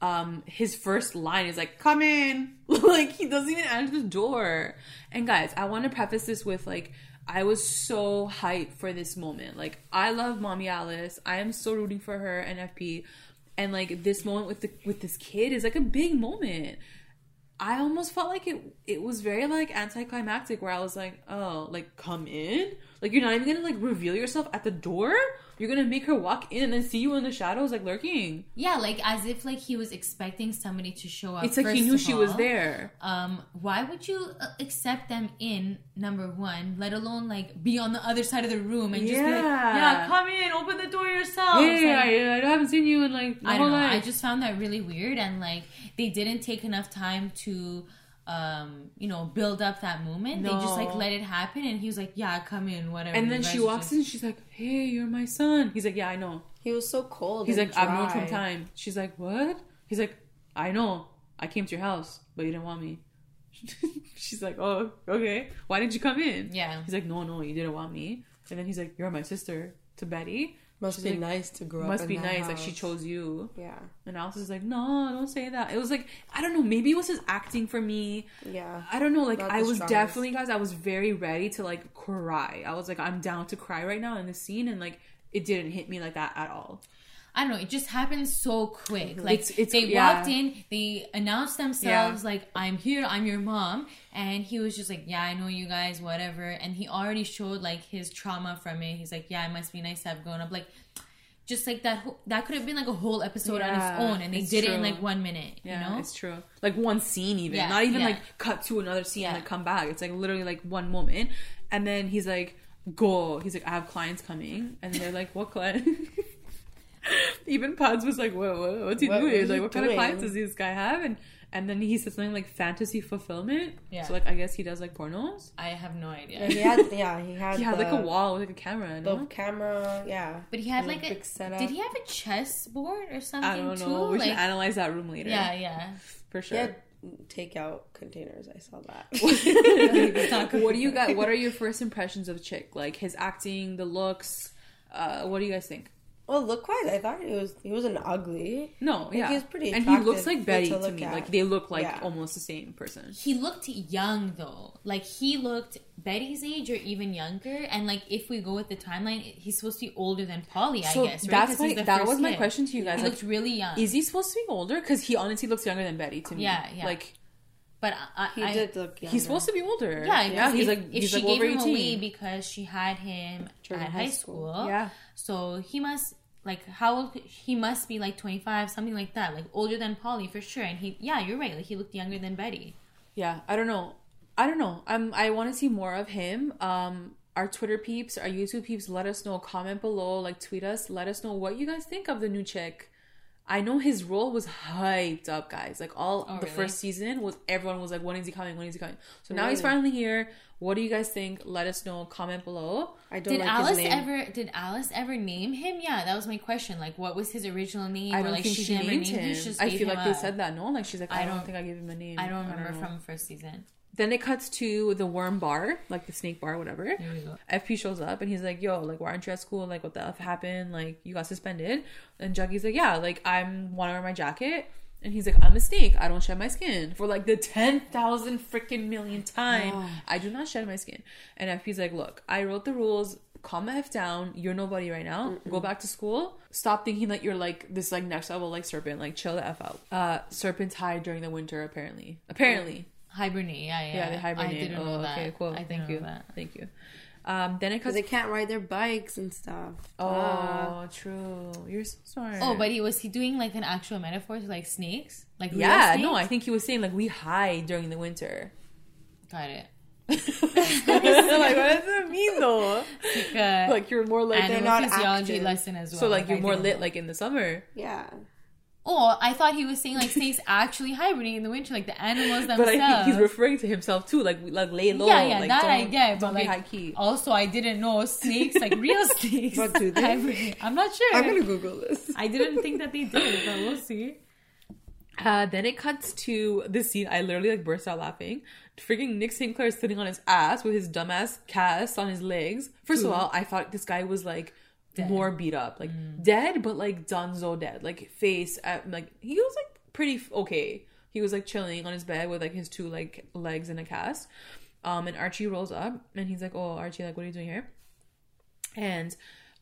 Um, his first line is like, "Come in." like he doesn't even answer the door. And guys, I want to preface this with like. I was so hyped for this moment. Like, I love Mommy Alice. I am so rooting for her and FP. And like this moment with the with this kid is like a big moment. I almost felt like it it was very like anticlimactic where I was like, oh, like come in? Like you're not even gonna like reveal yourself at the door? You're gonna make her walk in and then see you in the shadows like lurking. Yeah, like as if like he was expecting somebody to show up. It's like he knew she was there. Um, why would you uh, accept them in number one, let alone like be on the other side of the room and just be like, Yeah. yeah, come in, open the door yourself. Yeah, yeah, like- yeah, I haven't seen you in like I don't know. life. I just found that really weird, and like they didn't take enough time to um you know build up that moment they just like let it happen and he was like yeah come in whatever And then she walks just- in. She's like, "Hey, you're my son." He's like, "Yeah, I know." He was so cold. He's and like, "I've known from time." She's like, "What?" He's like, "I know. I came to your house, but you didn't want me." She's like, "Oh, okay. Why didn't you come in?" yeah He's like, "No, no, you didn't want me." And then he's like, "You're my sister." To Betty, Must She's be like, nice to grow up. must be nice. Like she chose you. Yeah, And Alice is like, "No, don't say that." It was like, I don't know. Maybe it was his acting for me. yeah. I don't know. Like Not I was strongest. definitely, guys. I was very ready to like cry. I was like, I'm down to cry right now in this scene, and like it didn't hit me like that at all. I don't know. It just happened so quick. Mm-hmm. Like It's- it's- they yeah. walked in, they announced themselves like, "I'm here. I'm your mom," and he was just like, "Yeah, I know you guys, whatever." And he already showed like his trauma from it. He's like, "Yeah, it must be nice to have grown up." Like, just like that. Whole, that could have been like a whole episode on its own, and they did it in like one minute. Yeah, you know? it's true. Like one scene, even Yeah, not even yeah. like cut to another scene and like come back. It's like literally like one moment, and then he's like, "Go." He's like, "I have clients coming," and they're like, "What client?" even Pods was like, "What? what what's he What- doing? what is like, he what kind of clients does this guy have?" And and then he said something like fantasy fulfillment. Yeah. So like, I guess he does like pornos. I have no idea. Yeah, he had. Yeah, he had. He had the, like a wall with like a camera. The No? camera. Yeah. But he had And a like a. setup. Did he have a chess board or something I don't too? know. We like, should analyze that room later. yeah, yeah. for He sure. had takeout containers. I saw that. what do you got? What are your first impressions of Chic? Like his acting, the looks. Uh, what do you guys think? Well, look wise, I thought he was. He wasn't ugly. No, Like, yeah, he's pretty and he looks like Betty to to, me. at. Like they look like Yeah. almost the same person. he looked young though like he looked betty's age or even younger and like if we go with the timeline he's supposed to be older than polly i So guess right? that's 'Cause my he's the that first was my question to you guys. he Like, looked really young is he supposed to be older? Because he honestly looks younger than Betty to me. Yeah, yeah. Like but i, He I did look. Younger. he's supposed to be older. yeah, yeah. 'cause He's if, like if he's she like gave over him away eighteen. because she had him During at high high school. school Yeah. so he must like how old he must be like 25 something like that like older than polly for sure and he yeah you're right like he looked younger than betty Yeah, I don't know. I don't know. Um, I want to see more of him. Um, our Twitter peeps, our YouTube peeps, let us know. Comment below, like tweet us. Let us know what you guys think of the new chick. I know his role was hyped up, guys. Like all Oh, the really? first season was everyone was like, when is he coming? When is he coming? So now he's finally here. What do you guys think? Let us know. Comment below. I don't did like alice his name. ever did alice ever name him yeah that was my question like what was his original name I or don't like think she, never named named him. She just I feel like they a- said that. No, like she's like, I, I don't, don't- think I gave him a name. I don't remember know. from first season. Then it cuts to the worm bar, like the snake bar, whatever. There we go. FP shows up and he's like, "Yo, like, why aren't you at school? Like, what the f happened? Like, you got suspended." And Juggy's like, "Yeah, like, I'm want to wear my jacket." And he's like, "I'm a snake. I don't shed my skin for like the ten thousand freaking million time. I do not shed my skin." And FP's like, "Look, I wrote the rules. Calm the f down. You're nobody right now. Go back to school. Stop thinking that you're like this like next level like serpent. Like, chill the f out. Uh, serpents hide during the winter. Apparently, apparently." Hibernate, yeah, yeah. Yeah, they hibernate. I didn't oh, know that. okay, cool. I Thank didn't you. know that. Thank you. Um, then it Because they can't ride their bikes and stuff. oh, Ah. true. You're so smart. Oh, but he was he doing like an actual metaphor to like snakes, like real yeah, snakes? no, I think he was saying like we hide during the winter. got it. like, what does it mean though? Like, uh, like you're more like animal not physiology active. lesson as well. so like you're I more lit know. like in the summer. yeah. Oh, I thought he was saying like snakes actually hibernate in the winter, like the animals themselves. But I think he's referring to himself too, like like lay low. yeah, yeah, like, that I get. But be like, high key. also, I didn't know snakes, like real snakes, But do they? hibernate. I'm not sure. I'm gonna Google this. I didn't think that they did, but we'll see. Uh, then it cuts to this scene. I literally like burst out laughing. Freaking Nick St. Clair is sitting on his ass with his dumbass cast on his legs. First of all, I thought this guy was like Dead. more beat up, like dead, but like Dunzo dead, like face at like he was like pretty f- okay. He was like chilling on his bed with like his two like legs in a cast. Um, and Archie rolls up and he's like, "Oh, Archie, like, what are you doing here?" And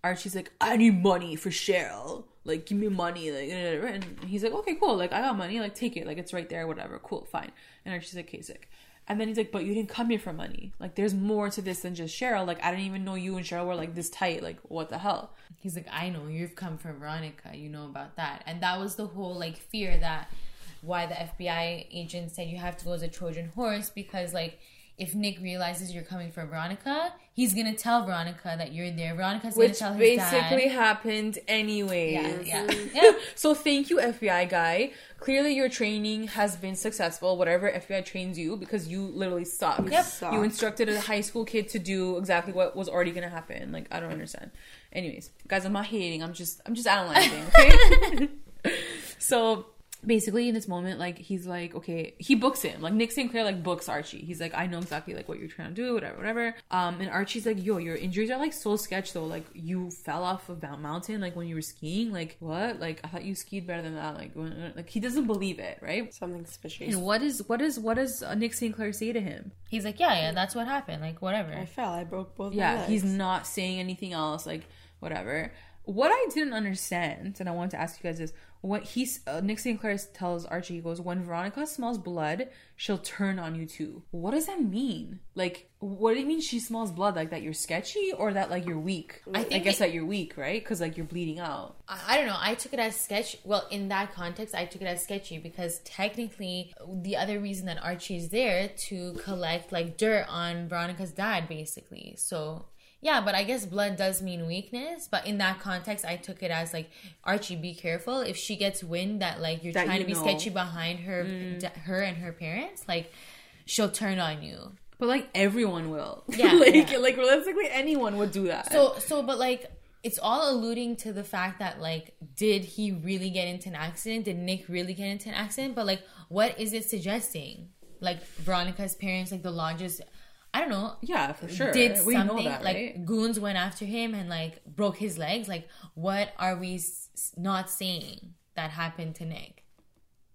Archie's like, I need money for Cheryl. Like, give me money. Like, and he's like, okay, cool. Like, I got money. Like, take it. Like, it's right there. Whatever. Cool. Fine. And Archie's like, okay, sick. And then he's like, but you didn't come here for money. Like, there's more to this than just Cheryl. Like, I didn't even know you and Cheryl were like this tight. Like, what the hell? He's like, I know you've come from Veronica. You know about that, and that was the whole like fear that why the FBI agent said you have to go as a Trojan horse because like if Nick realizes you're coming for Veronica, he's gonna tell Veronica that you're there. Veronica's Which gonna tell his basically dad. happened anyways. Yeah, yeah, yeah. So thank you, FBI guy. Clearly, your training has been successful. Whatever FBI trains you, because you literally suck. Yep. Suck. You instructed a high school kid to do exactly what was already gonna happen. Like I don't understand. Anyways, guys, I'm not hating. I'm just I'm just analyzing. Okay. so basically in this moment like he's like okay he books him like nick st clair like books archie. He's like i know exactly like what you're trying to do whatever whatever. Um and archie's like yo your injuries are like so sketch though. Like you fell off of that mountain like when you were skiing. Like what? Like i thought you skied better than that. Like when, like he doesn't believe it right? Something suspicious. and what is what is what does uh, nick st clair say to him? He's like, yeah, yeah, that's what happened. Like, whatever. I fell. I broke both. yeah he's not saying anything else. Like whatever. What i didn't understand and i wanted to ask you guys is what he's uh, nick st clair tells archie he goes when veronica smells blood she'll turn on you too what does that mean like what do you mean she smells blood like that you're sketchy or that like you're weak I i, guess it- that you're weak right because like you're bleeding out I, I don't know. I took it as sketch. Well, in that context, I took it as sketchy because technically, the other reason that Archie is there to collect like dirt on Veronica's dad, basically. So yeah, but I guess blood does mean weakness. But in that context, I took it as like Archie, be careful if she gets wind that like you're That trying you to be know. sketchy behind her, da- mm. her and her parents. Like she'll turn on you. but like everyone will Yeah, like yeah. like realistically anyone would do that So so but like it's all alluding to the fact that like did he really get into an accident? Did Nick really get into an accident? But like what is it suggesting? Like Veronica's parents, like the lodges I don't know. yeah for sure Did we something know that like right goons went after him and like broke his legs? Like what are we s- not saying that happened to Nick?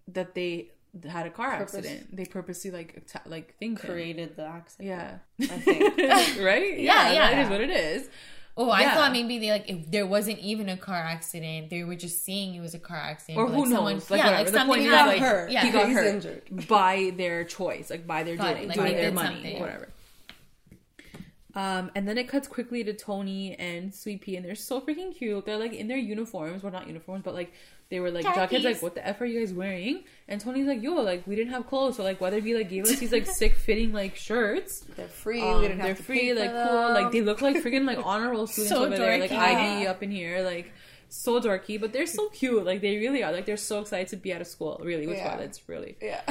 that they had a car Purpose- accident they purposely like atta- like think created the accident. Yeah. I think. right? Yeah, yeah. That is what it is. Oh, I Yeah. thought maybe they like if there wasn't even a car accident, they were just saying it was a car accident. Or but, who like, knows? someone- like, yeah, whatever. like the something point is, happened. like, hurt. Yeah, he got He's hurt injured. by their choice, like by their Got doing, like by they their money, something. whatever. Um, and then it cuts quickly to Toni and Sweet Pea, and they're so freaking cute. They're like in their uniforms, well, not uniforms, but like they were like. Jughead's like, "What the f are you guys wearing?" And Toni's like, "Yo, like we didn't have clothes, so like Weatherbee like gave us these like sick fitting like shirts." They're free. Um, we didn't have they're to free, like cool, like they look like freaking like honorable students So over there, like dorky. Ivy up in here, like so dorky, but they're so cute. Like they really are. Like they're so excited to be out of school. Really, with Yeah. violets, really. yeah.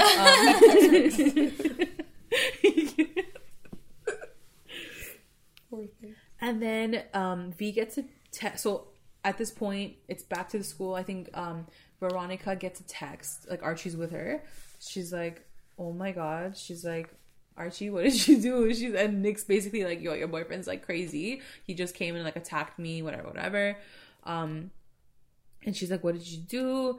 Poor thing. And then um, V gets a text. So at this point, it's back to the school. I think um, Veronica gets a text. Like Archie's with her. She's like, "Oh my god!" She's like. Archie, what did you do? She's and Nick's basically like, yo, your boyfriend's like crazy. He just came and like attacked me, whatever, whatever. Um, and she's like, what did you do?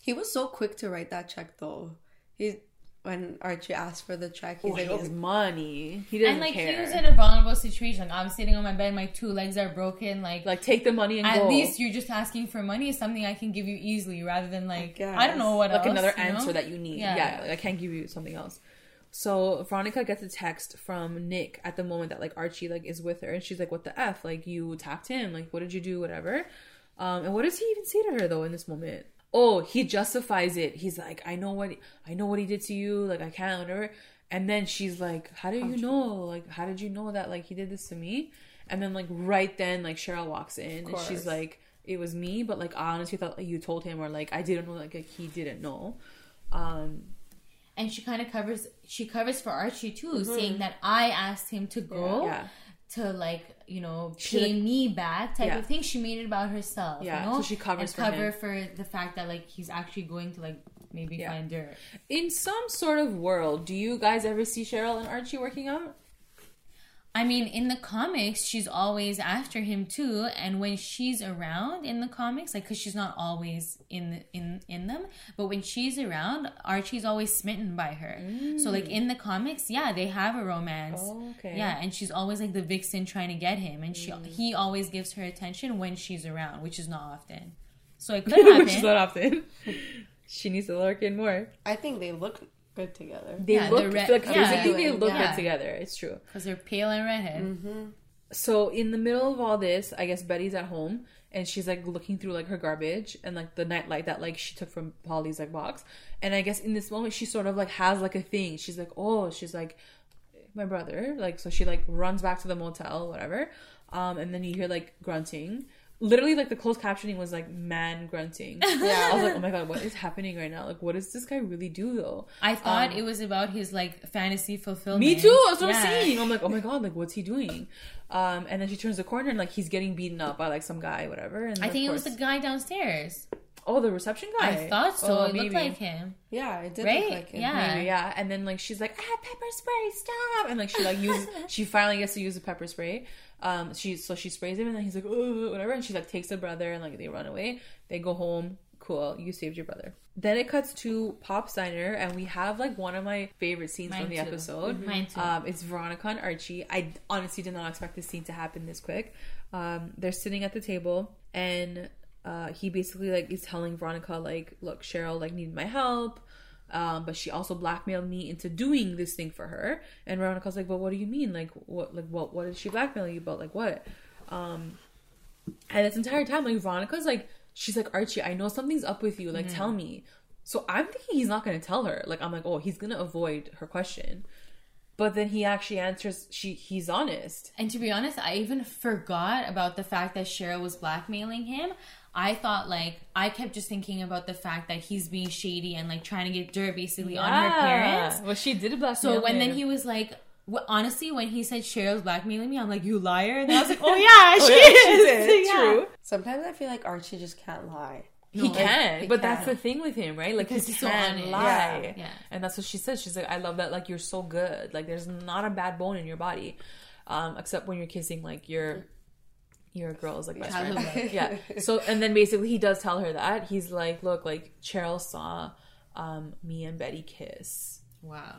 He was so quick to write that check, though. He when Archie asked for the check, he's Oh, like, he has "Oh, money. He doesn't care. And like care. he was in a vulnerable situation. Like, I'm sitting on my bed, my two legs are broken. Like, like take the money and at go. least you're just asking for money is something I can give you easily, rather than like I, don't know what like else, another you know? answer that you need. Yeah. Yeah, like I can't give you something else. So Veronica gets a text from Nick at the moment that like Archie like is with her, and she's like, "What the f? Like you attacked him? Like what did you do? Whatever." Um, and what does he even say to her though in this moment? Oh, he justifies it. He's like, "I know what I know what he did to you. Like I can't whatever." And then she's like, "How do you know? Like how did you know that like he did this to me?" And then like right then like Cheryl walks in and she's like, "It was me," but like I honestly thought like, you told him or like I didn't know like, like he didn't know. Um, and she kind of covers she covers for Archie too, saying that I asked him to go yeah. To like you know She, pay like- me back type Yeah. of thing. She made it about herself. Yeah, you know? so she covers and for cover him. for the fact that like he's actually going to like maybe Yeah. find her. in some sort of world, do you guys ever see Cheryl and Archie working out? I mean, in the comics, she's always after him too, and when she's around in the comics, like because she's not always in in in them, but when she's around, Archie's always smitten by her. So like in the comics, yeah, they have a romance. Oh, okay. Yeah, and she's always like the vixen trying to get him, and she mm. he always gives her attention when she's around, which is not often. So it could happen. Which is not often. she needs to lurk in more. I think they look good together." They Yeah, look red- like yeah. physically they look Yeah. good together. It's true. Because they're pale and redhead. So in the middle of all this, I guess Betty's at home and she's like looking through like her garbage and like the nightlight that like she took from Polly's like box. And I guess in this moment she sort of like has like a thing. She's like, oh, she's like, my brother. Like, so she like runs back to the motel, whatever. Um, and then you hear like grunting. Literally, like the closed captioning was like man grunting. Yeah. I was like, oh my god, what is happening right now? Like, what does this guy really do though? I thought it was about his like fantasy fulfillment. Me too. That's what Yeah. I'm saying. I'm like, oh my god, like what's he doing? Um, and then she turns the corner and like he's getting beaten up by like some guy, whatever. And I think it was the guy downstairs. oh the reception guy. I thought so. Oh, it looked maybe. like him. Yeah, it did Right? look like him. Yeah. Maybe, yeah. And then like she's like, ah, pepper spray, stop! And like she like uses, she finally gets to use the pepper spray. Um, she so she sprays him, and then he's like, whatever. And she like takes the brother, and like they run away. They go home. Cool, you saved your brother. Then it cuts to Pop's Diner, and we have like one of my favorite scenes Mine from the too. episode. Mine too. Um, it's Veronica and Archie. I honestly did not expect this scene to happen this quick. Um, they're sitting at the table, and uh, he basically like is telling Veronica like, "Look, Cheryl like needed my help." Um, but she also blackmailed me into doing this thing for her. And Veronica's like, "But what do you mean? Like, what? Like, what? What did she blackmail you about? Like, what?" Um, and this entire time, like Veronica's like, she's like, "Archie, I know something's up with you. Like, Mm-hmm. tell me." So I'm thinking he's not gonna tell her. Like, I'm like, "Oh, he's gonna avoid her question." But then he actually answers. She he's honest. And to be honest, I even forgot about the fact that Cheryl was blackmailing him. I thought like I kept just thinking about the fact that he's being shady and like trying to get dirt basically on her parents. Well, she did blackmail. So when then he was like, wh- honestly, when he said Cheryl's blackmailing me, I'm like, you liar. And then I was like, oh yeah, she Oh, yeah, she is. did. Yeah. True. Sometimes I feel like Archie just can't lie. He No, can, he but that's the thing with him, right? Like Because he he's so can lie, Yeah. Yeah. and that's what she said. She's like, "I love that. Like you're so good. Like there's not a bad bone in your body, um, except when you're kissing like your your girl's like best friend." Yeah. So and then basically he does tell her that he's like, "Look, like Cheryl saw um, me and Betty kiss." Wow.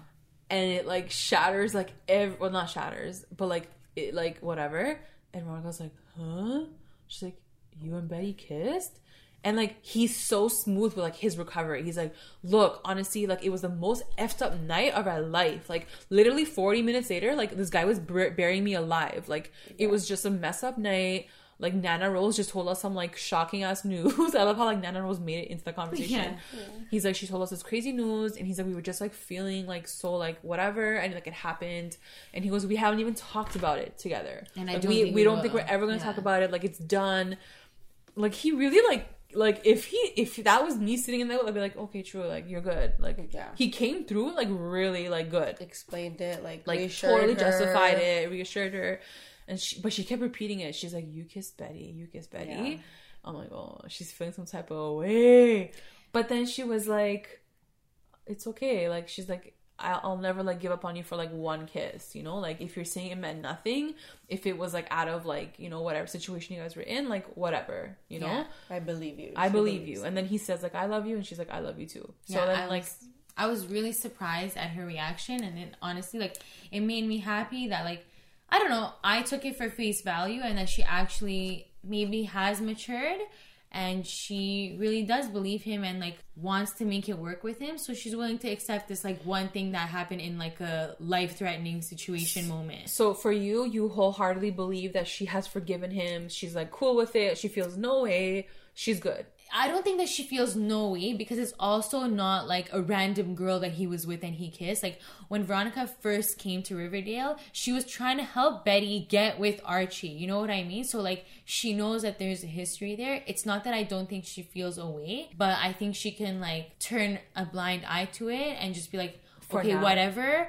and it like shatters like every well not shatters but like it like whatever and Veronica's like huh she's like you and Betty kissed and like he's so smooth with like his recovery he's like look honestly like it was the most effed up night of our life like literally 40 minutes later like this guy was bur- burying me alive like it was just a mess up night like Nana Rose just told us some like shocking ass news. I love how like Nana Rose made it into the conversation. Yeah. He's like, she told us this crazy news, and he's like, we were just like feeling like so like whatever, and like it happened, and he goes, we haven't even talked about it together, And I don't we we we don't think we're ever gonna Yeah. talk about it. Like it's done. Like he really like like if he if that was me sitting in there, I'd be like, okay, true, like you're good. Like Yeah. he came through like really like good Explained it, like, like totally her. justified it, reassured her, and she but she kept repeating it. She's like, "You kissed Betty, you kissed Betty." Yeah. I'm like, "Oh, she's feeling some type of way," but then she was like, "It's okay." Like she's like. I'll I'll never like give up on you for like one kiss, you know. Like if you're saying it meant nothing, if it was like out of like you know whatever situation you guys were in, like whatever, you know. Yeah. I believe you. I She believe you. And then he says like I love you, and she's like I love you too. So Yeah, then I like was, I was really surprised at her reaction, and it honestly, like, it made me happy that, like, I don't know, I took it for face value, and that she actually maybe has matured, and she really does believe him, and like wants to make it work with him. So she's willing to accept this like one thing that happened in like a life threatening situation moment. So for you, you wholeheartedly believe that she has forgiven him. She's like cool with it. She feels no way. She's good. I don't think that she feels no way because it's also not like a random girl that he was with and he kissed. Like when Veronica first came to Riverdale, she was trying to help Betty get with Archie. You know what I mean? So like she knows that there's a history there. It's not that I don't think she feels a way, but I think she can like turn a blind eye to it and just be like, For okay, now. whatever.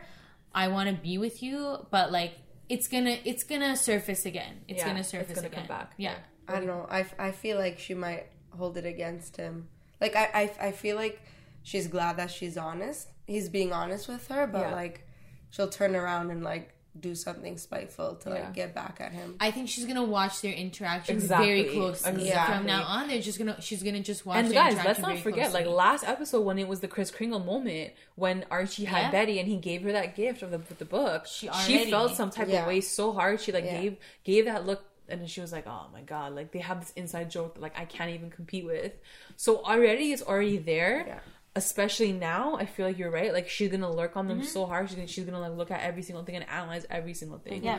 I want to be with you, but like it's gonna it's gonna surface again. It's Yeah, gonna surface it's gonna again. come back. Yeah. I don't know. I, f- I feel like she might hold it against him. Like I, I I feel like she's glad that she's honest. He's being honest with her, but Yeah. like she'll turn around and like do something spiteful to Yeah. like get back at him. I think she's gonna watch their interactions Exactly. very closely. Exactly. From now on, they're just gonna she's gonna just watch. And their guys, let's not very forget, like last episode when it was the Kris Kringle moment when Archie had Yeah. Betty and he gave her that gift of the the book. She She, felt some type Yeah. of way so hard. She like Yeah. gave gave that look. And then she was like, "Oh my god!" Like they have this inside joke that like I can't even compete with. So already it's already there. Yeah. Especially now, I feel like you're right. Like she's gonna lurk on them Mm-hmm. so hard. She's gonna she's gonna like look at every single thing and analyze every single thing. yeah.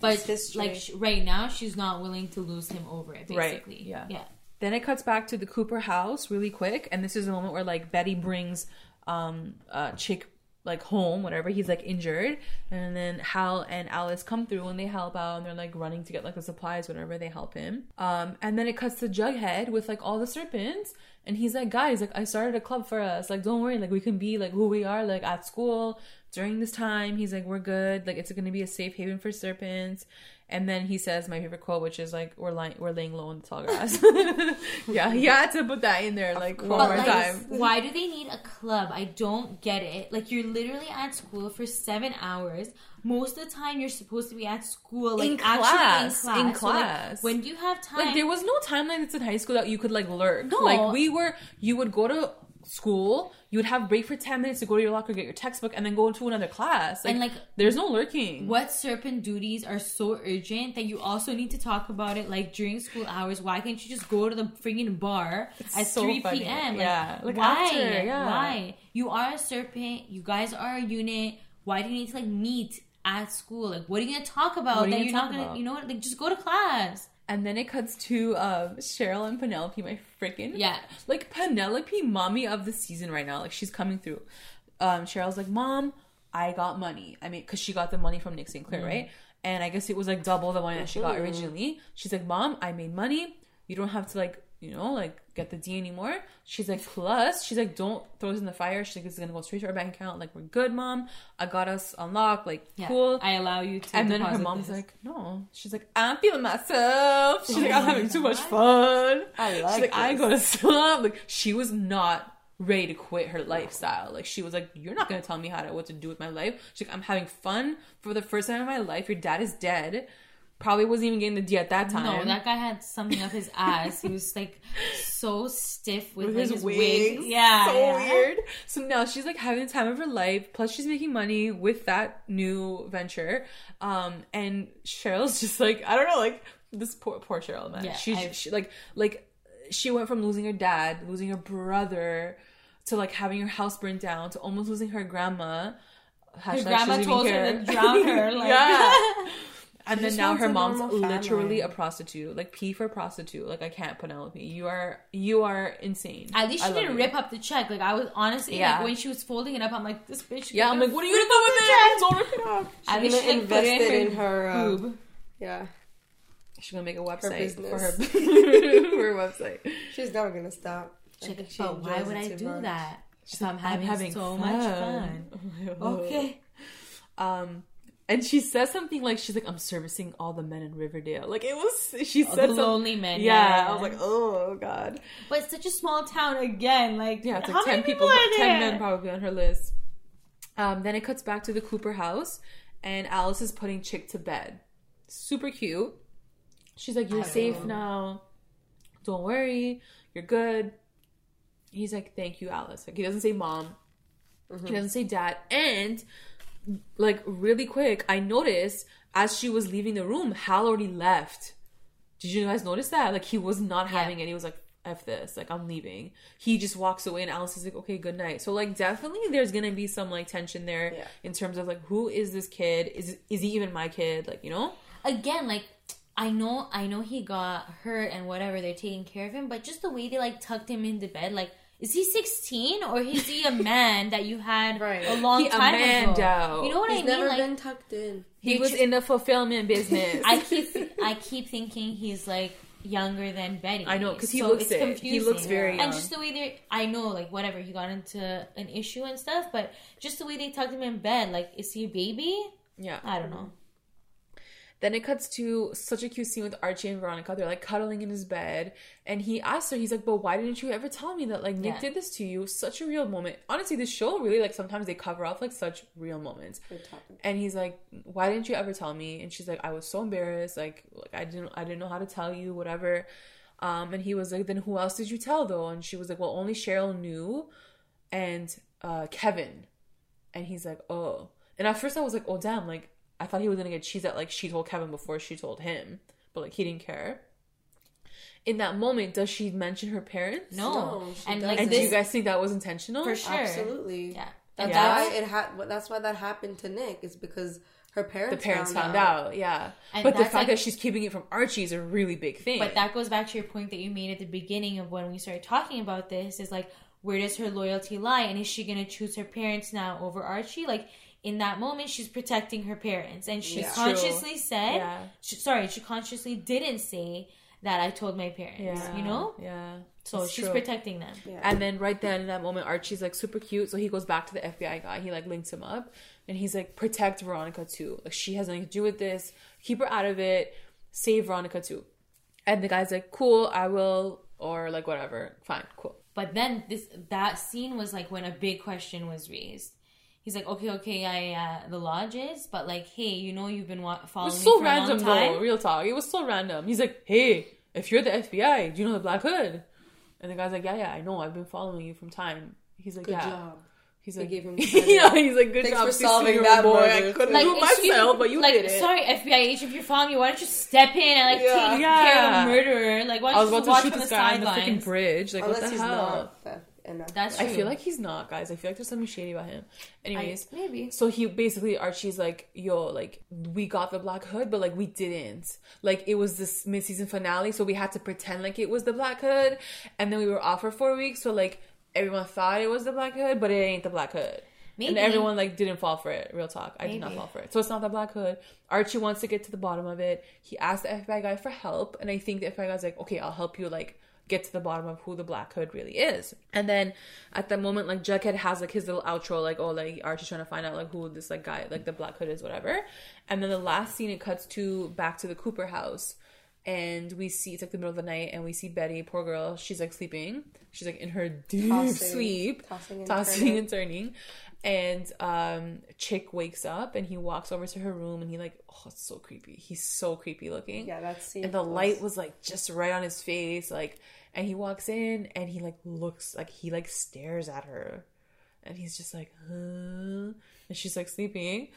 But It's history. like sh- right now, she's not willing to lose him over it. Right, Basically, yeah. yeah. Then it cuts back to the Cooper house really quick, and this is the moment where like Betty brings um uh Chic like home, whatever. He's like injured, and then Hal and Alice come through and they help out, and they're like running to get like the supplies, whatever. They help him. Um, and then it cuts to Jughead with like all the serpents, and he's like, guys, like I started a club for us. Like don't worry, like we can be like who we are, like at school during this time. He's like, we're good. Like it's gonna be a safe haven for serpents. And then he says my favorite quote, which is like, "We're lying, we're laying low in the tall grass." yeah, he had to put that in there like one course. more like, time. why do they need a club? I don't get it. Like you're literally at school for seven hours. Most of the time, you're supposed to be at school, like In actually class, in class. in So, like, when do you have time? Like there was no time like this in high school that you could like lurk. No. Like we were, you would go to school, you would have break for ten minutes to go to your locker, get your textbook, and then go into another class. Like, And, like, there's no lurking. what serpent duties are so urgent that you also need to talk about it like during school hours? Why can't you just go to the freaking bar at so 3 funny. p.m.? Like, Yeah. Like, why? after, yeah. Why? You are a serpent. You guys are a unit. Why do you need to like meet at school? Like, what are you gonna talk about What are you you're not talk gonna? about? You know what? Like, just go to class. And then it cuts to um, Cheryl and Penelope, my freaking Yeah. like Penelope, mommy of the season right now. Like she's coming through. Um, Cheryl's like, Mom, I got money. I mean, because she got the money from Nick St. Clair, Mm-hmm. right? And I guess it was like double the money that she got originally. She's like, Mom, I made money. You don't have to like, you know, like get the D anymore. She's like, plus, she's like, don't throw this in the fire. She's like, this is gonna go straight to our bank account. Like, we're good, Mom. I got us unlocked. Like, Yeah. cool. I allow you to. And then her mom's this. like, no. She's like, I'm feeling myself. She's like, oh I'm having too much fun. I like. She's like like, I this. gonna stop. Like, she was not ready to quit her lifestyle. Like, she was like, you're not gonna tell me how to what to do with my life. She's like, I'm having fun for the first time in my life. Your dad is dead. Probably wasn't even getting the D at that time. No, that guy had something up his ass. He was like so stiff with, with like, his, his, wigs. wig. Yeah, so yeah. weird. So now she's like having the time of her life. Plus, she's making money with that new venture. Um, and Cheryl's just like I don't know, like this poor poor Cheryl man. Yeah, she, she like like she went from losing her dad, losing her brother, to like having her house burned down, to almost losing her grandma. Her grandma told her to drown her. Like, yeah. And then now her mom's normal family. literally a prostitute, like P for prostitute. Like I can't, Penelope. You are you are insane. At least she didn't you. rip up the check. Like I was honestly Yeah. like when she was folding it up, I'm like, this bitch. Yeah, I'm like, what are you gonna do with it? Don't rip it up. At She's least she like, invest put it it in her. Uh, boob. yeah, She's gonna make a website for her business. for her website. she's never gonna stop. I She's think like, she but why would I do much. that? She's If I'm having, so much fun. Okay. Um, and she says something like she's like, I'm servicing all the men in Riverdale. Like it was. She said the lonely men, Yeah, yeah. I was like, oh god. But it's such a small town again. Like, Yeah, it's how like ten many people, are ten men probably on her list. Um, then it cuts back to the Cooper house, and Alice is putting Chic to bed. Super cute. She's like, "You're safe now. Don't worry. You're good." He's like, "Thank you, Alice." Like he doesn't say mom. He doesn't say dad. And like really quick, I noticed as she was leaving the room, Hal already left. Did you guys notice that? Like he was not having it. He was like, F this, like I'm leaving. He just walks away and Alice is like, okay, good night. So like definitely there's gonna be some like tension there Yeah. in terms of like who is this kid? Is is he even my kid? Like, you know? again, like I know, I know he got hurt and whatever. They're taking care of him, but just the way they like tucked him into bed, like. Is he 16 or is he a man that you had Right. a long He a time ago? mando. You know what He's I mean? never Like, been tucked in. He was in the fulfillment business. I keep I keep thinking he's like younger than Betty. I know because he So looks it's it. He looks very and young. just the way they I know like whatever he got into an issue and stuff, but just the way they tucked him in bed, like is he a baby? yeah. I don't know. Then it cuts to such a cute scene with Archie and Veronica. They're like cuddling in his bed, and he asks her, he's like, "But why didn't you ever tell me that like Nick Yeah. did this to you?" Such a real moment. Honestly, this show really like sometimes they cover up like such real moments. And he's like, "Why didn't you ever tell me?" And she's like, "I was so embarrassed. Like, like I didn't, I didn't know how to tell you, whatever." Um, and he was like, "Then who else did you tell though?" And she was like, "Well, only Cheryl knew, and uh, Kevin." And he's like, "Oh." And at first I was like, "Oh damn!" Like I thought he was gonna get cheese that like she told Kevin before she told him, but like he didn't care. In that moment, does she mention her parents? No, No, she and doesn't. like And do this you guys think that was intentional? for sure. Absolutely. Yeah. That's Yeah. why it had. That's why that happened to Nick. Is because her parents The parents. parents found, out. yeah. And but the that's, fact like- that she's keeping it from Archie is a really big thing. But that goes back to your point that you made at the beginning of when we started talking about this is like where does her loyalty lie? And is she gonna choose her parents now over Archie? Like in that moment, she's protecting her parents, and she Yeah. consciously said, Yeah. she, "Sorry, she consciously didn't say that I told my parents." Yeah. You know, Yeah. so It's she's true. protecting them. Yeah. And then right then in that moment, Archie's like super cute, so he goes back to the FBI guy. He like links him up, and he's like, "Protect Veronica too. Like she has nothing to do with this. Keep her out of it. Save Veronica too." And the guy's like, "Cool, I will," or like whatever. Fine, cool. But then this that scene was like when a big question was raised. He's like, okay, okay, I uh, the lodge is, but like, hey, you know, you've been wa- It following was me so for a random long time. though. Real talk. It was so random. He's like, "Hey, if you're the FBI, do you know the Black Hood?" And the guy's like, "Yeah, yeah, I know. I've been following you from time." He's like, Good "Yeah." job. He's They like, gave him yeah, he's like, good Thanks job for Cecile, solving your that boy. I murder. couldn't Like, do it excuse myself, me, but you like, did it. sorry, FBI agent, if you're following me, why don't you step in and like Yeah. take Yeah. care of the murderer? Like, why I was don't you about just to watch shoot on the this guy on the freaking bridge. Like, Unless what the he's hell? Enough. That's I feel like he's not, guys. I feel like there's something shady about him. Anyways, maybe. so he basically Archie's like, yo, like we got the Black Hood, but like we didn't. Like it was this mid season finale, so we had to pretend like it was the Black Hood, and then we were off for four weeks, so like everyone thought it was the Black Hood, but it ain't the Black Hood. Maybe. And everyone like didn't fall for it. Real talk, I did not fall for it. So it's not the Black Hood. Archie wants to get to the bottom of it. He asked the FBI guy for help, and I think the FBI guy's like, okay, I'll help you like get to the bottom of who the Black Hood really is. And then at the moment, like Jughead has like his little outro, like oh, like Archie's trying to find out like who this like guy, like the Black Hood is, whatever. And then the last scene, it cuts to back to the Cooper house. And we see it's like the middle of the night, and we see Betty, poor girl. She's like sleeping. She's like in her deep Tossing, sleep, tossing and tossing and turning. And um, Chic wakes up, and he walks over to her room, and he like, oh, it's so creepy. He's so creepy looking. Yeah, that's and the light was like just right on his face like and he walks in and he like looks like he like stares at her. And he's just like huh? And she's like sleeping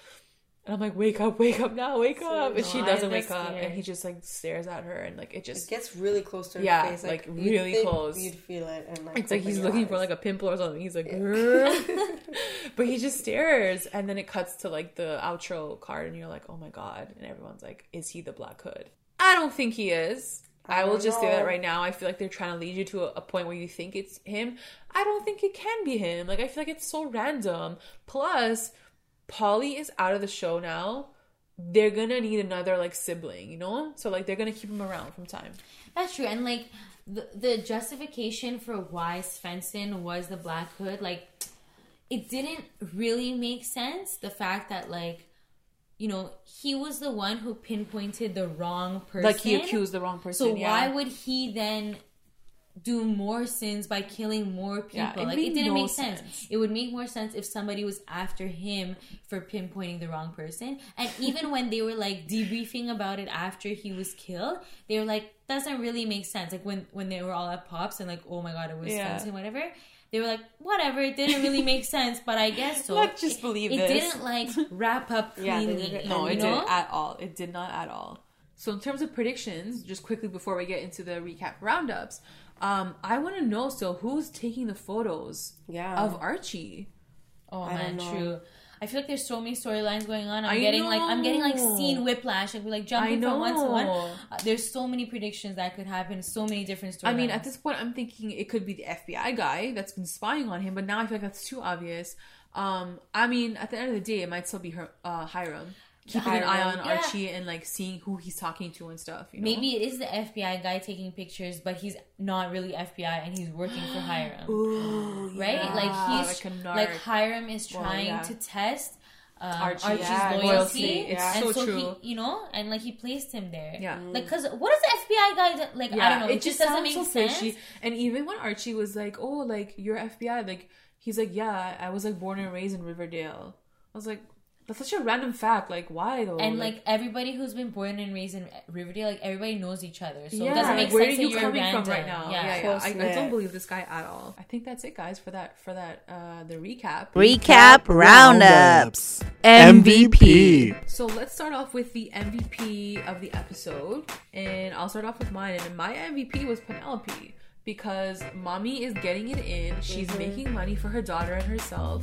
and i'm like wake up wake up now wake up and she doesn't wake up and he just like stares at her and like it It just gets really close to her Yeah, face, like, you'd really close. You'd feel it, and like it's like he's looking for like a pimple or something he's like but he just stares and then it cuts to like the outro card and you're like oh my god and everyone's like is he the black hood i don't think he is I, I will just say that right now. I feel like they're trying to lead you to a, a point where you think it's him. I don't think it can be him. Like I feel like it's so random. Plus, Polly is out of the show now. They're gonna need another like sibling, you know? So like they're gonna keep him around from time. That's true. And like the the justification for why Svenson was the Black Hood, like it didn't really make sense. The fact that like you know he was the one who pinpointed the wrong person. Like he accused the wrong person. So yeah. why would he then do more sins by killing more people? Yeah, it like it didn't no make sense. sense. It would make more sense if somebody was after him for pinpointing the wrong person. And even when they were like debriefing about it after he was killed, they were like, doesn't really make sense. Like when when they were all at Pop's and like, oh my god, it was Yeah. Svenson, whatever. They were like, whatever, it didn't really make sense, but I guess so. Let's just It- believe it, this. didn't like wrap up Yeah, cleanly. didn't- No, it didn't at all. It did not at all. So in terms of predictions, just quickly before we get into the recap roundups, um, I want to know still who's taking the photos Yeah. of Archie. Oh I man, don't know. true. I feel like there's so many storylines going on. I'm I getting like I'm getting like know. scene whiplash. Like we're like jumping from one to one. know. Uh, there's so many predictions that could happen. So many different storylines. I mean, at this point, I'm thinking it could be the FBI guy that's been spying on him, but now I feel like that's too obvious. Um, I mean, at the end of the day, it might still be her, uh, Hiram keeping an eye on. Yeah. Archie and like seeing who he's talking to and stuff. You know? maybe it is the FBI guy taking pictures, but he's not really FBI and he's working for Hiram, Ooh, right? yeah, like he's like like Hiram is Well, trying yeah. to test. Um, Archie, Archie's yeah, loyalty, loyalty. It's and so so true. he, you know, and like he placed him there. Yeah. like because what is the FBI guy do? like? I don't know. It, just doesn't make sounds sense. fishy. And even when Archie was like, "Oh, like you're FBI," like he's like, "Yeah, I was like born and raised in Riverdale." I was like, "That's such a random fact. Like, why though?" And like everybody who's been born and raised in Riverdale, like everybody knows each other, so yeah, it doesn't like, make where sense are you that you're coming random. from right now? Yeah, Yeah, yeah. I, I don't believe this guy at all. I think that's it, guys, for that for that uh the recap. Recap roundups. MVP. So let's start off with the MVP of the episode, and I'll start off with mine. And my MVP was Penelope. because mommy is getting it in. She's Mm-hmm. making money for her daughter and herself.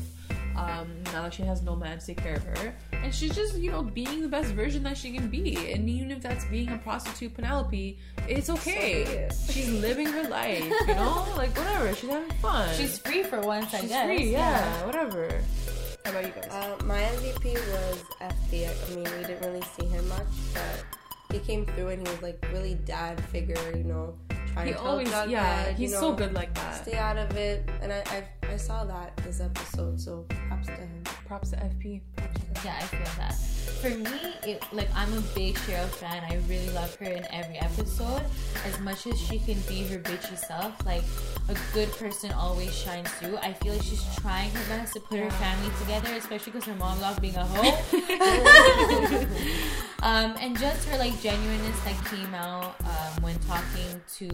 Um, now that she has no man to take care of her, and she's just you know being the best version that she can be. And even if that's being a prostitute Penelope, it's okay. be it. she's living her life, you know, like whatever. She's having fun. She's free for once, I she's guess. free, yeah, whatever. How about you guys? Uh, my MVP was FP. I mean, we didn't really see him much, but he came through and he was like really dad figure, you know, trying he to always, tell Jughead, yeah, you he's know, so good like that. Stay out of it, and I, I I saw that this episode, so props to him. Props to FP. Yeah, I feel that. For me, it, like I'm a big Cheryl fan. I really love her in every episode. As much as she can be her bitchy self, like a good person always shines through. I feel like she's trying her best to put her family together, especially because her mom loved being a hoe. um, and just her like genuineness that came out um, when talking to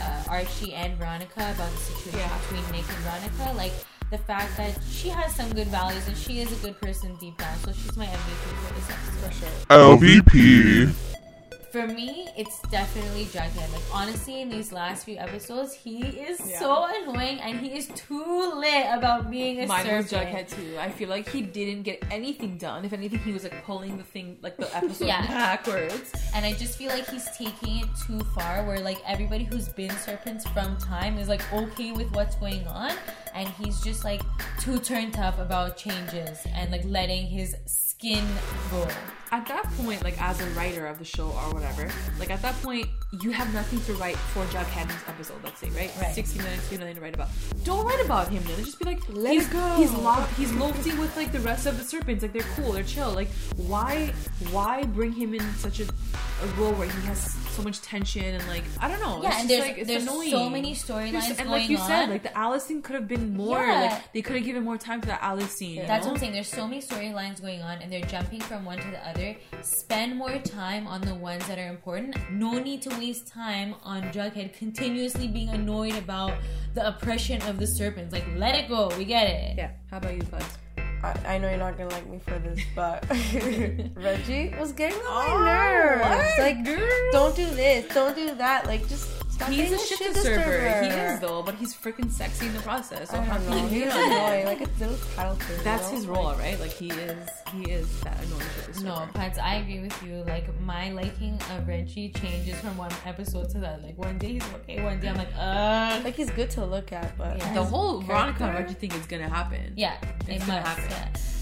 uh, Archie and Veronica about the situation Yeah. between Nick and Veronica, like the fact that she has some good values and she is a good person deep down. So she's my MVP for this episode. LVP. For me, it's definitely Jughead. Like honestly, in these last few episodes, he is Yeah. so annoying and he is too lit about being a Mine was serpent. Jughead too. I feel like he didn't get anything done. If anything, he was like pulling the thing, like the episode Yeah. backwards. And I just feel like he's taking it too far where like everybody who's been serpents from time is like okay with what's going on and he's just like too turned up about changes and like letting his skin go. At that point, like as a writer of the show or whatever, like at that point, you have nothing to write for Jughead in this episode. Let's say, right? Right. Sixty minutes, you have nothing to write about. Don't write about him. Then just be like, Let he's go. he's lo- he's lofty with like the rest of the serpents. Like they're cool, they're chill. Like why why bring him in such a, a role where he has so much tension and like I don't know. Yeah, it's and there's like, it's there's annoying. so many storylines and like you on. said, like the Alice scene could have been more. Yeah. Like they could have given more time to the Alice scene. That's know? what I'm saying. There's so many storylines going on, and they're jumping from one to the other. Spend more time on the ones that are important. No need to waste time on Jughead continuously being annoyed about the oppression of the serpents. Like, let it go. We get it. Yeah. How about you, Buzz? I, I know you're not gonna like me for this, but Reggie was getting on Oh, my nerves. what, Like, girl? don't do this, don't do that. Like, just stop He's a shit disturber. He is though, but he's freaking sexy in the process. So I don't know. He's hate him? annoying, like a little tattletale. That's his role, right? Like he is, he is that annoying shit disturber. No, Pats, I agree with you. Like, my liking of Reggie changes from one episode to the other. Like, one day he's okay, one day I'm like, uh. Like he's good to look at, but Yeah. the whole Veronica and character. Reggie thing is gonna happen. Yeah, It's it gonna must. happen.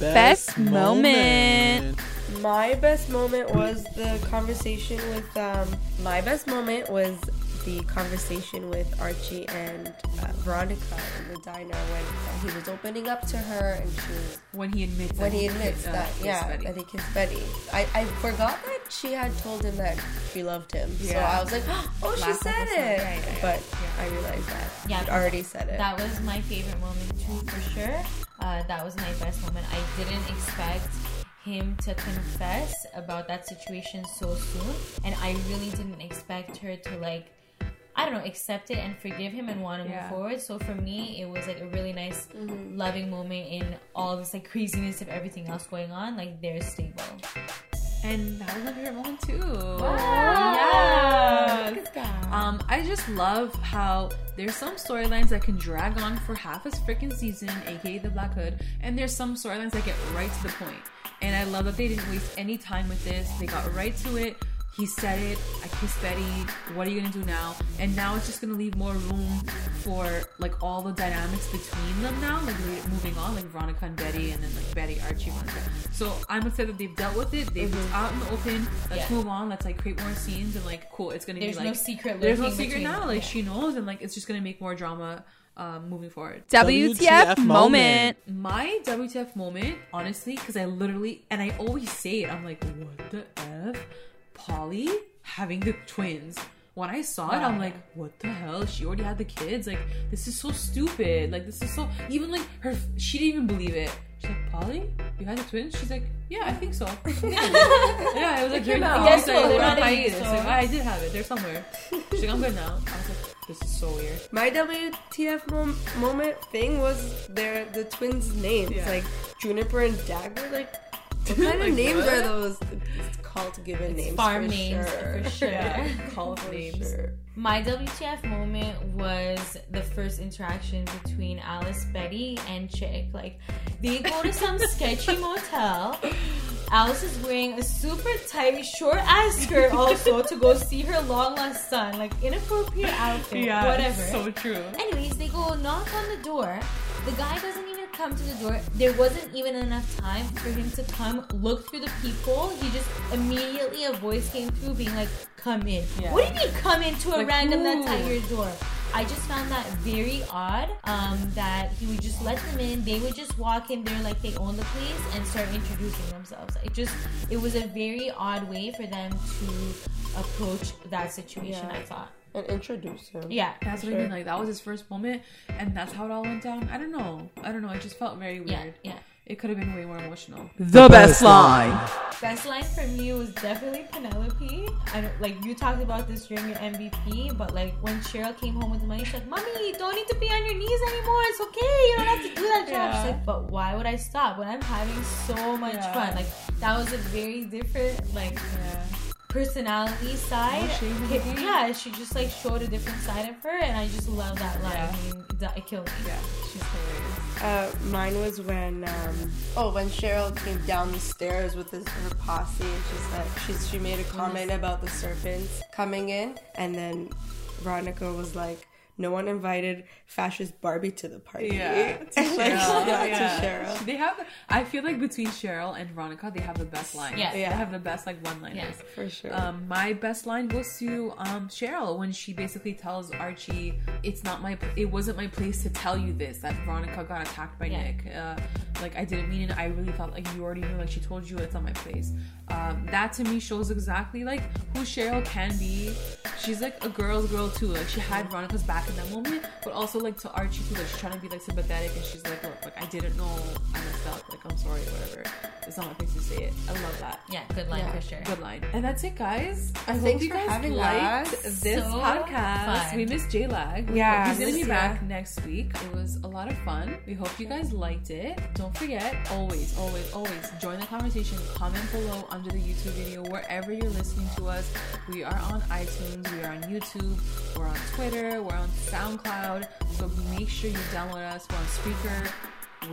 Yeah. Best moment. My best moment was the conversation with um my best moment was the conversation with Archie and uh, Veronica in the diner when uh, he was opening up to her and she was When he admits, when that he admits uh, that kissed yeah Betty. that he kissed Betty. I, I forgot that she had told him that she loved him. So I was like, oh, she Last said it. Yeah, yeah, yeah. But I realized that Yeah, she'd already said it. That was my favorite moment too, for sure. Uh, that was my best moment. I didn't expect him to confess about that situation so soon, and I really didn't expect her to like. I don't know, accept it and forgive him and want to Yeah. move forward. So for me, it was like a really nice, Mm-hmm. loving moment in all this like craziness of everything else going on. Like they're stable. and that was my favorite moment too. Wow. Yes. Um, I just love how there's some storylines that can drag on for half a freaking season, aka the Black Hood, and there's some storylines that get right to the point. And I love that they didn't waste any time with this. They got right to it. He said it. I kissed Betty. What are you gonna do now? And now it's just gonna leave more room for like all the dynamics between them now, like moving on, like Veronica and Betty, and then like Betty, Archie, Veronica. So I'm upset that they've dealt with it. They've it's out in the open. Let's Yeah. move on. Let's like create more scenes and like cool. It's gonna There's be no like secret. there's no secret between now. them. Like Yeah. she knows, and like it's just gonna make more drama um, moving forward. WTF moment. My WTF moment, honestly, because I literally and I always say it. I'm like, what the f? Polly having the twins. When I saw it, I'm like, what the hell? She already had the kids. Like, this is so stupid. Like, this is so. Even like her, she didn't even believe it. She's like, Polly, you had the twins? She's like, yeah, I think so. yeah, it was like out. hiatus. Yes, so, They're not hiatus. so. Like, oh, I did have it. They're somewhere. She's like, I'm good now. I was like, this is so weird. My WTF mom- moment thing was their the twins' names, Yeah. like Juniper and Dagger. Like, What kind of names are those? It's cult given names. farm for names, sure. for sure. Yeah, call For names. sure. My WTF moment was the first interaction between Alice, Betty, and Chic. Like, they go to some sketchy motel. Alice is wearing a super tight, short ass skirt also to go see her long lost son. Like, inappropriate outfit, Yeah, whatever. so true. Anyways, they go knock on the door. The guy doesn't even come to the door. There wasn't even enough time for him to come look through the peephole. He just immediately a voice came through being like, "Come in." Yeah. What do you mean come into a Like, random that's at your door? I just found that very odd. Um, that he would just let them in. They would just walk in there like they own the place and start introducing themselves. It just it was a very odd way for them to approach that situation. Yeah. I thought. And introduce him. Yeah. That's what I mean. Like that was his first moment, and that's how it all went down. I don't know. I don't know. It just felt very Yeah. weird. Yeah. It could have been way more emotional. The best line. Best line for me was definitely Penelope. I don't like you talked about this during your MVP, but like when Cheryl came home with the money, she's like, "Mommy, you don't need to be on your knees anymore. It's okay. You don't have to do that job." Yeah. She's like, "But why would I stop when I'm having so much Yeah. fun?" Like that was a very different like Yeah. Personality side. No shame in the game. yeah, she just like showed a different side of her, and I just love that line. Yeah. I mean, that, it killed me. Yeah. She's hilarious. Uh, mine was when um, oh when Cheryl came down the stairs with his, her posse and she said she she made a comment about the serpents coming in and then Veronica was like no one invited fascist Barbie to the party Yeah. To And, like, Cheryl. yeah, yeah. to Cheryl They have. I feel like between Cheryl and Veronica, they have the best lines. Yeah. They have the best like one liners. Yes. for sure Um, my best line goes to um, Cheryl when she basically tells Archie, "It's not my, it wasn't my place to tell you this that Veronica got attacked by Yeah. Nick. Uh, like I didn't mean it. I really felt like you already knew. Like she told you it's not my place. Um, that to me shows exactly like who Cheryl can be. She's like a girl's girl too. Like she had Veronica's back in that moment, but also like to Archie too. Like she's trying to be like sympathetic, and she's like, "Look, like I didn't know I messed up. Like I'm sorry, whatever. It's not my place to say it. I love that." Yeah, good line Yeah. for sure. Good line. And that's it, guys. I hope Thanks you for guys having liked us. this So podcast. fun. We missed J Lag. Yeah, he's gonna be miss back next week. It was a lot of fun. We hope you guys liked it. Don't forget, always, always, always join the conversation. Comment below under the YouTube video wherever you're listening to us. We are on iTunes. We are on YouTube. We're on Twitter. We're on SoundCloud. So make sure you download us. We're on Spreaker.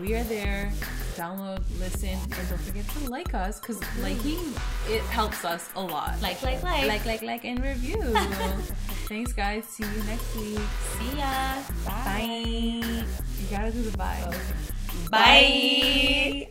We are there. Download, listen, and don't forget to like us because liking it helps us a lot. Like, like, like. like, like, like, and review. Thanks, guys. See you next week. See ya. Bye. You gotta do the bye. Bye.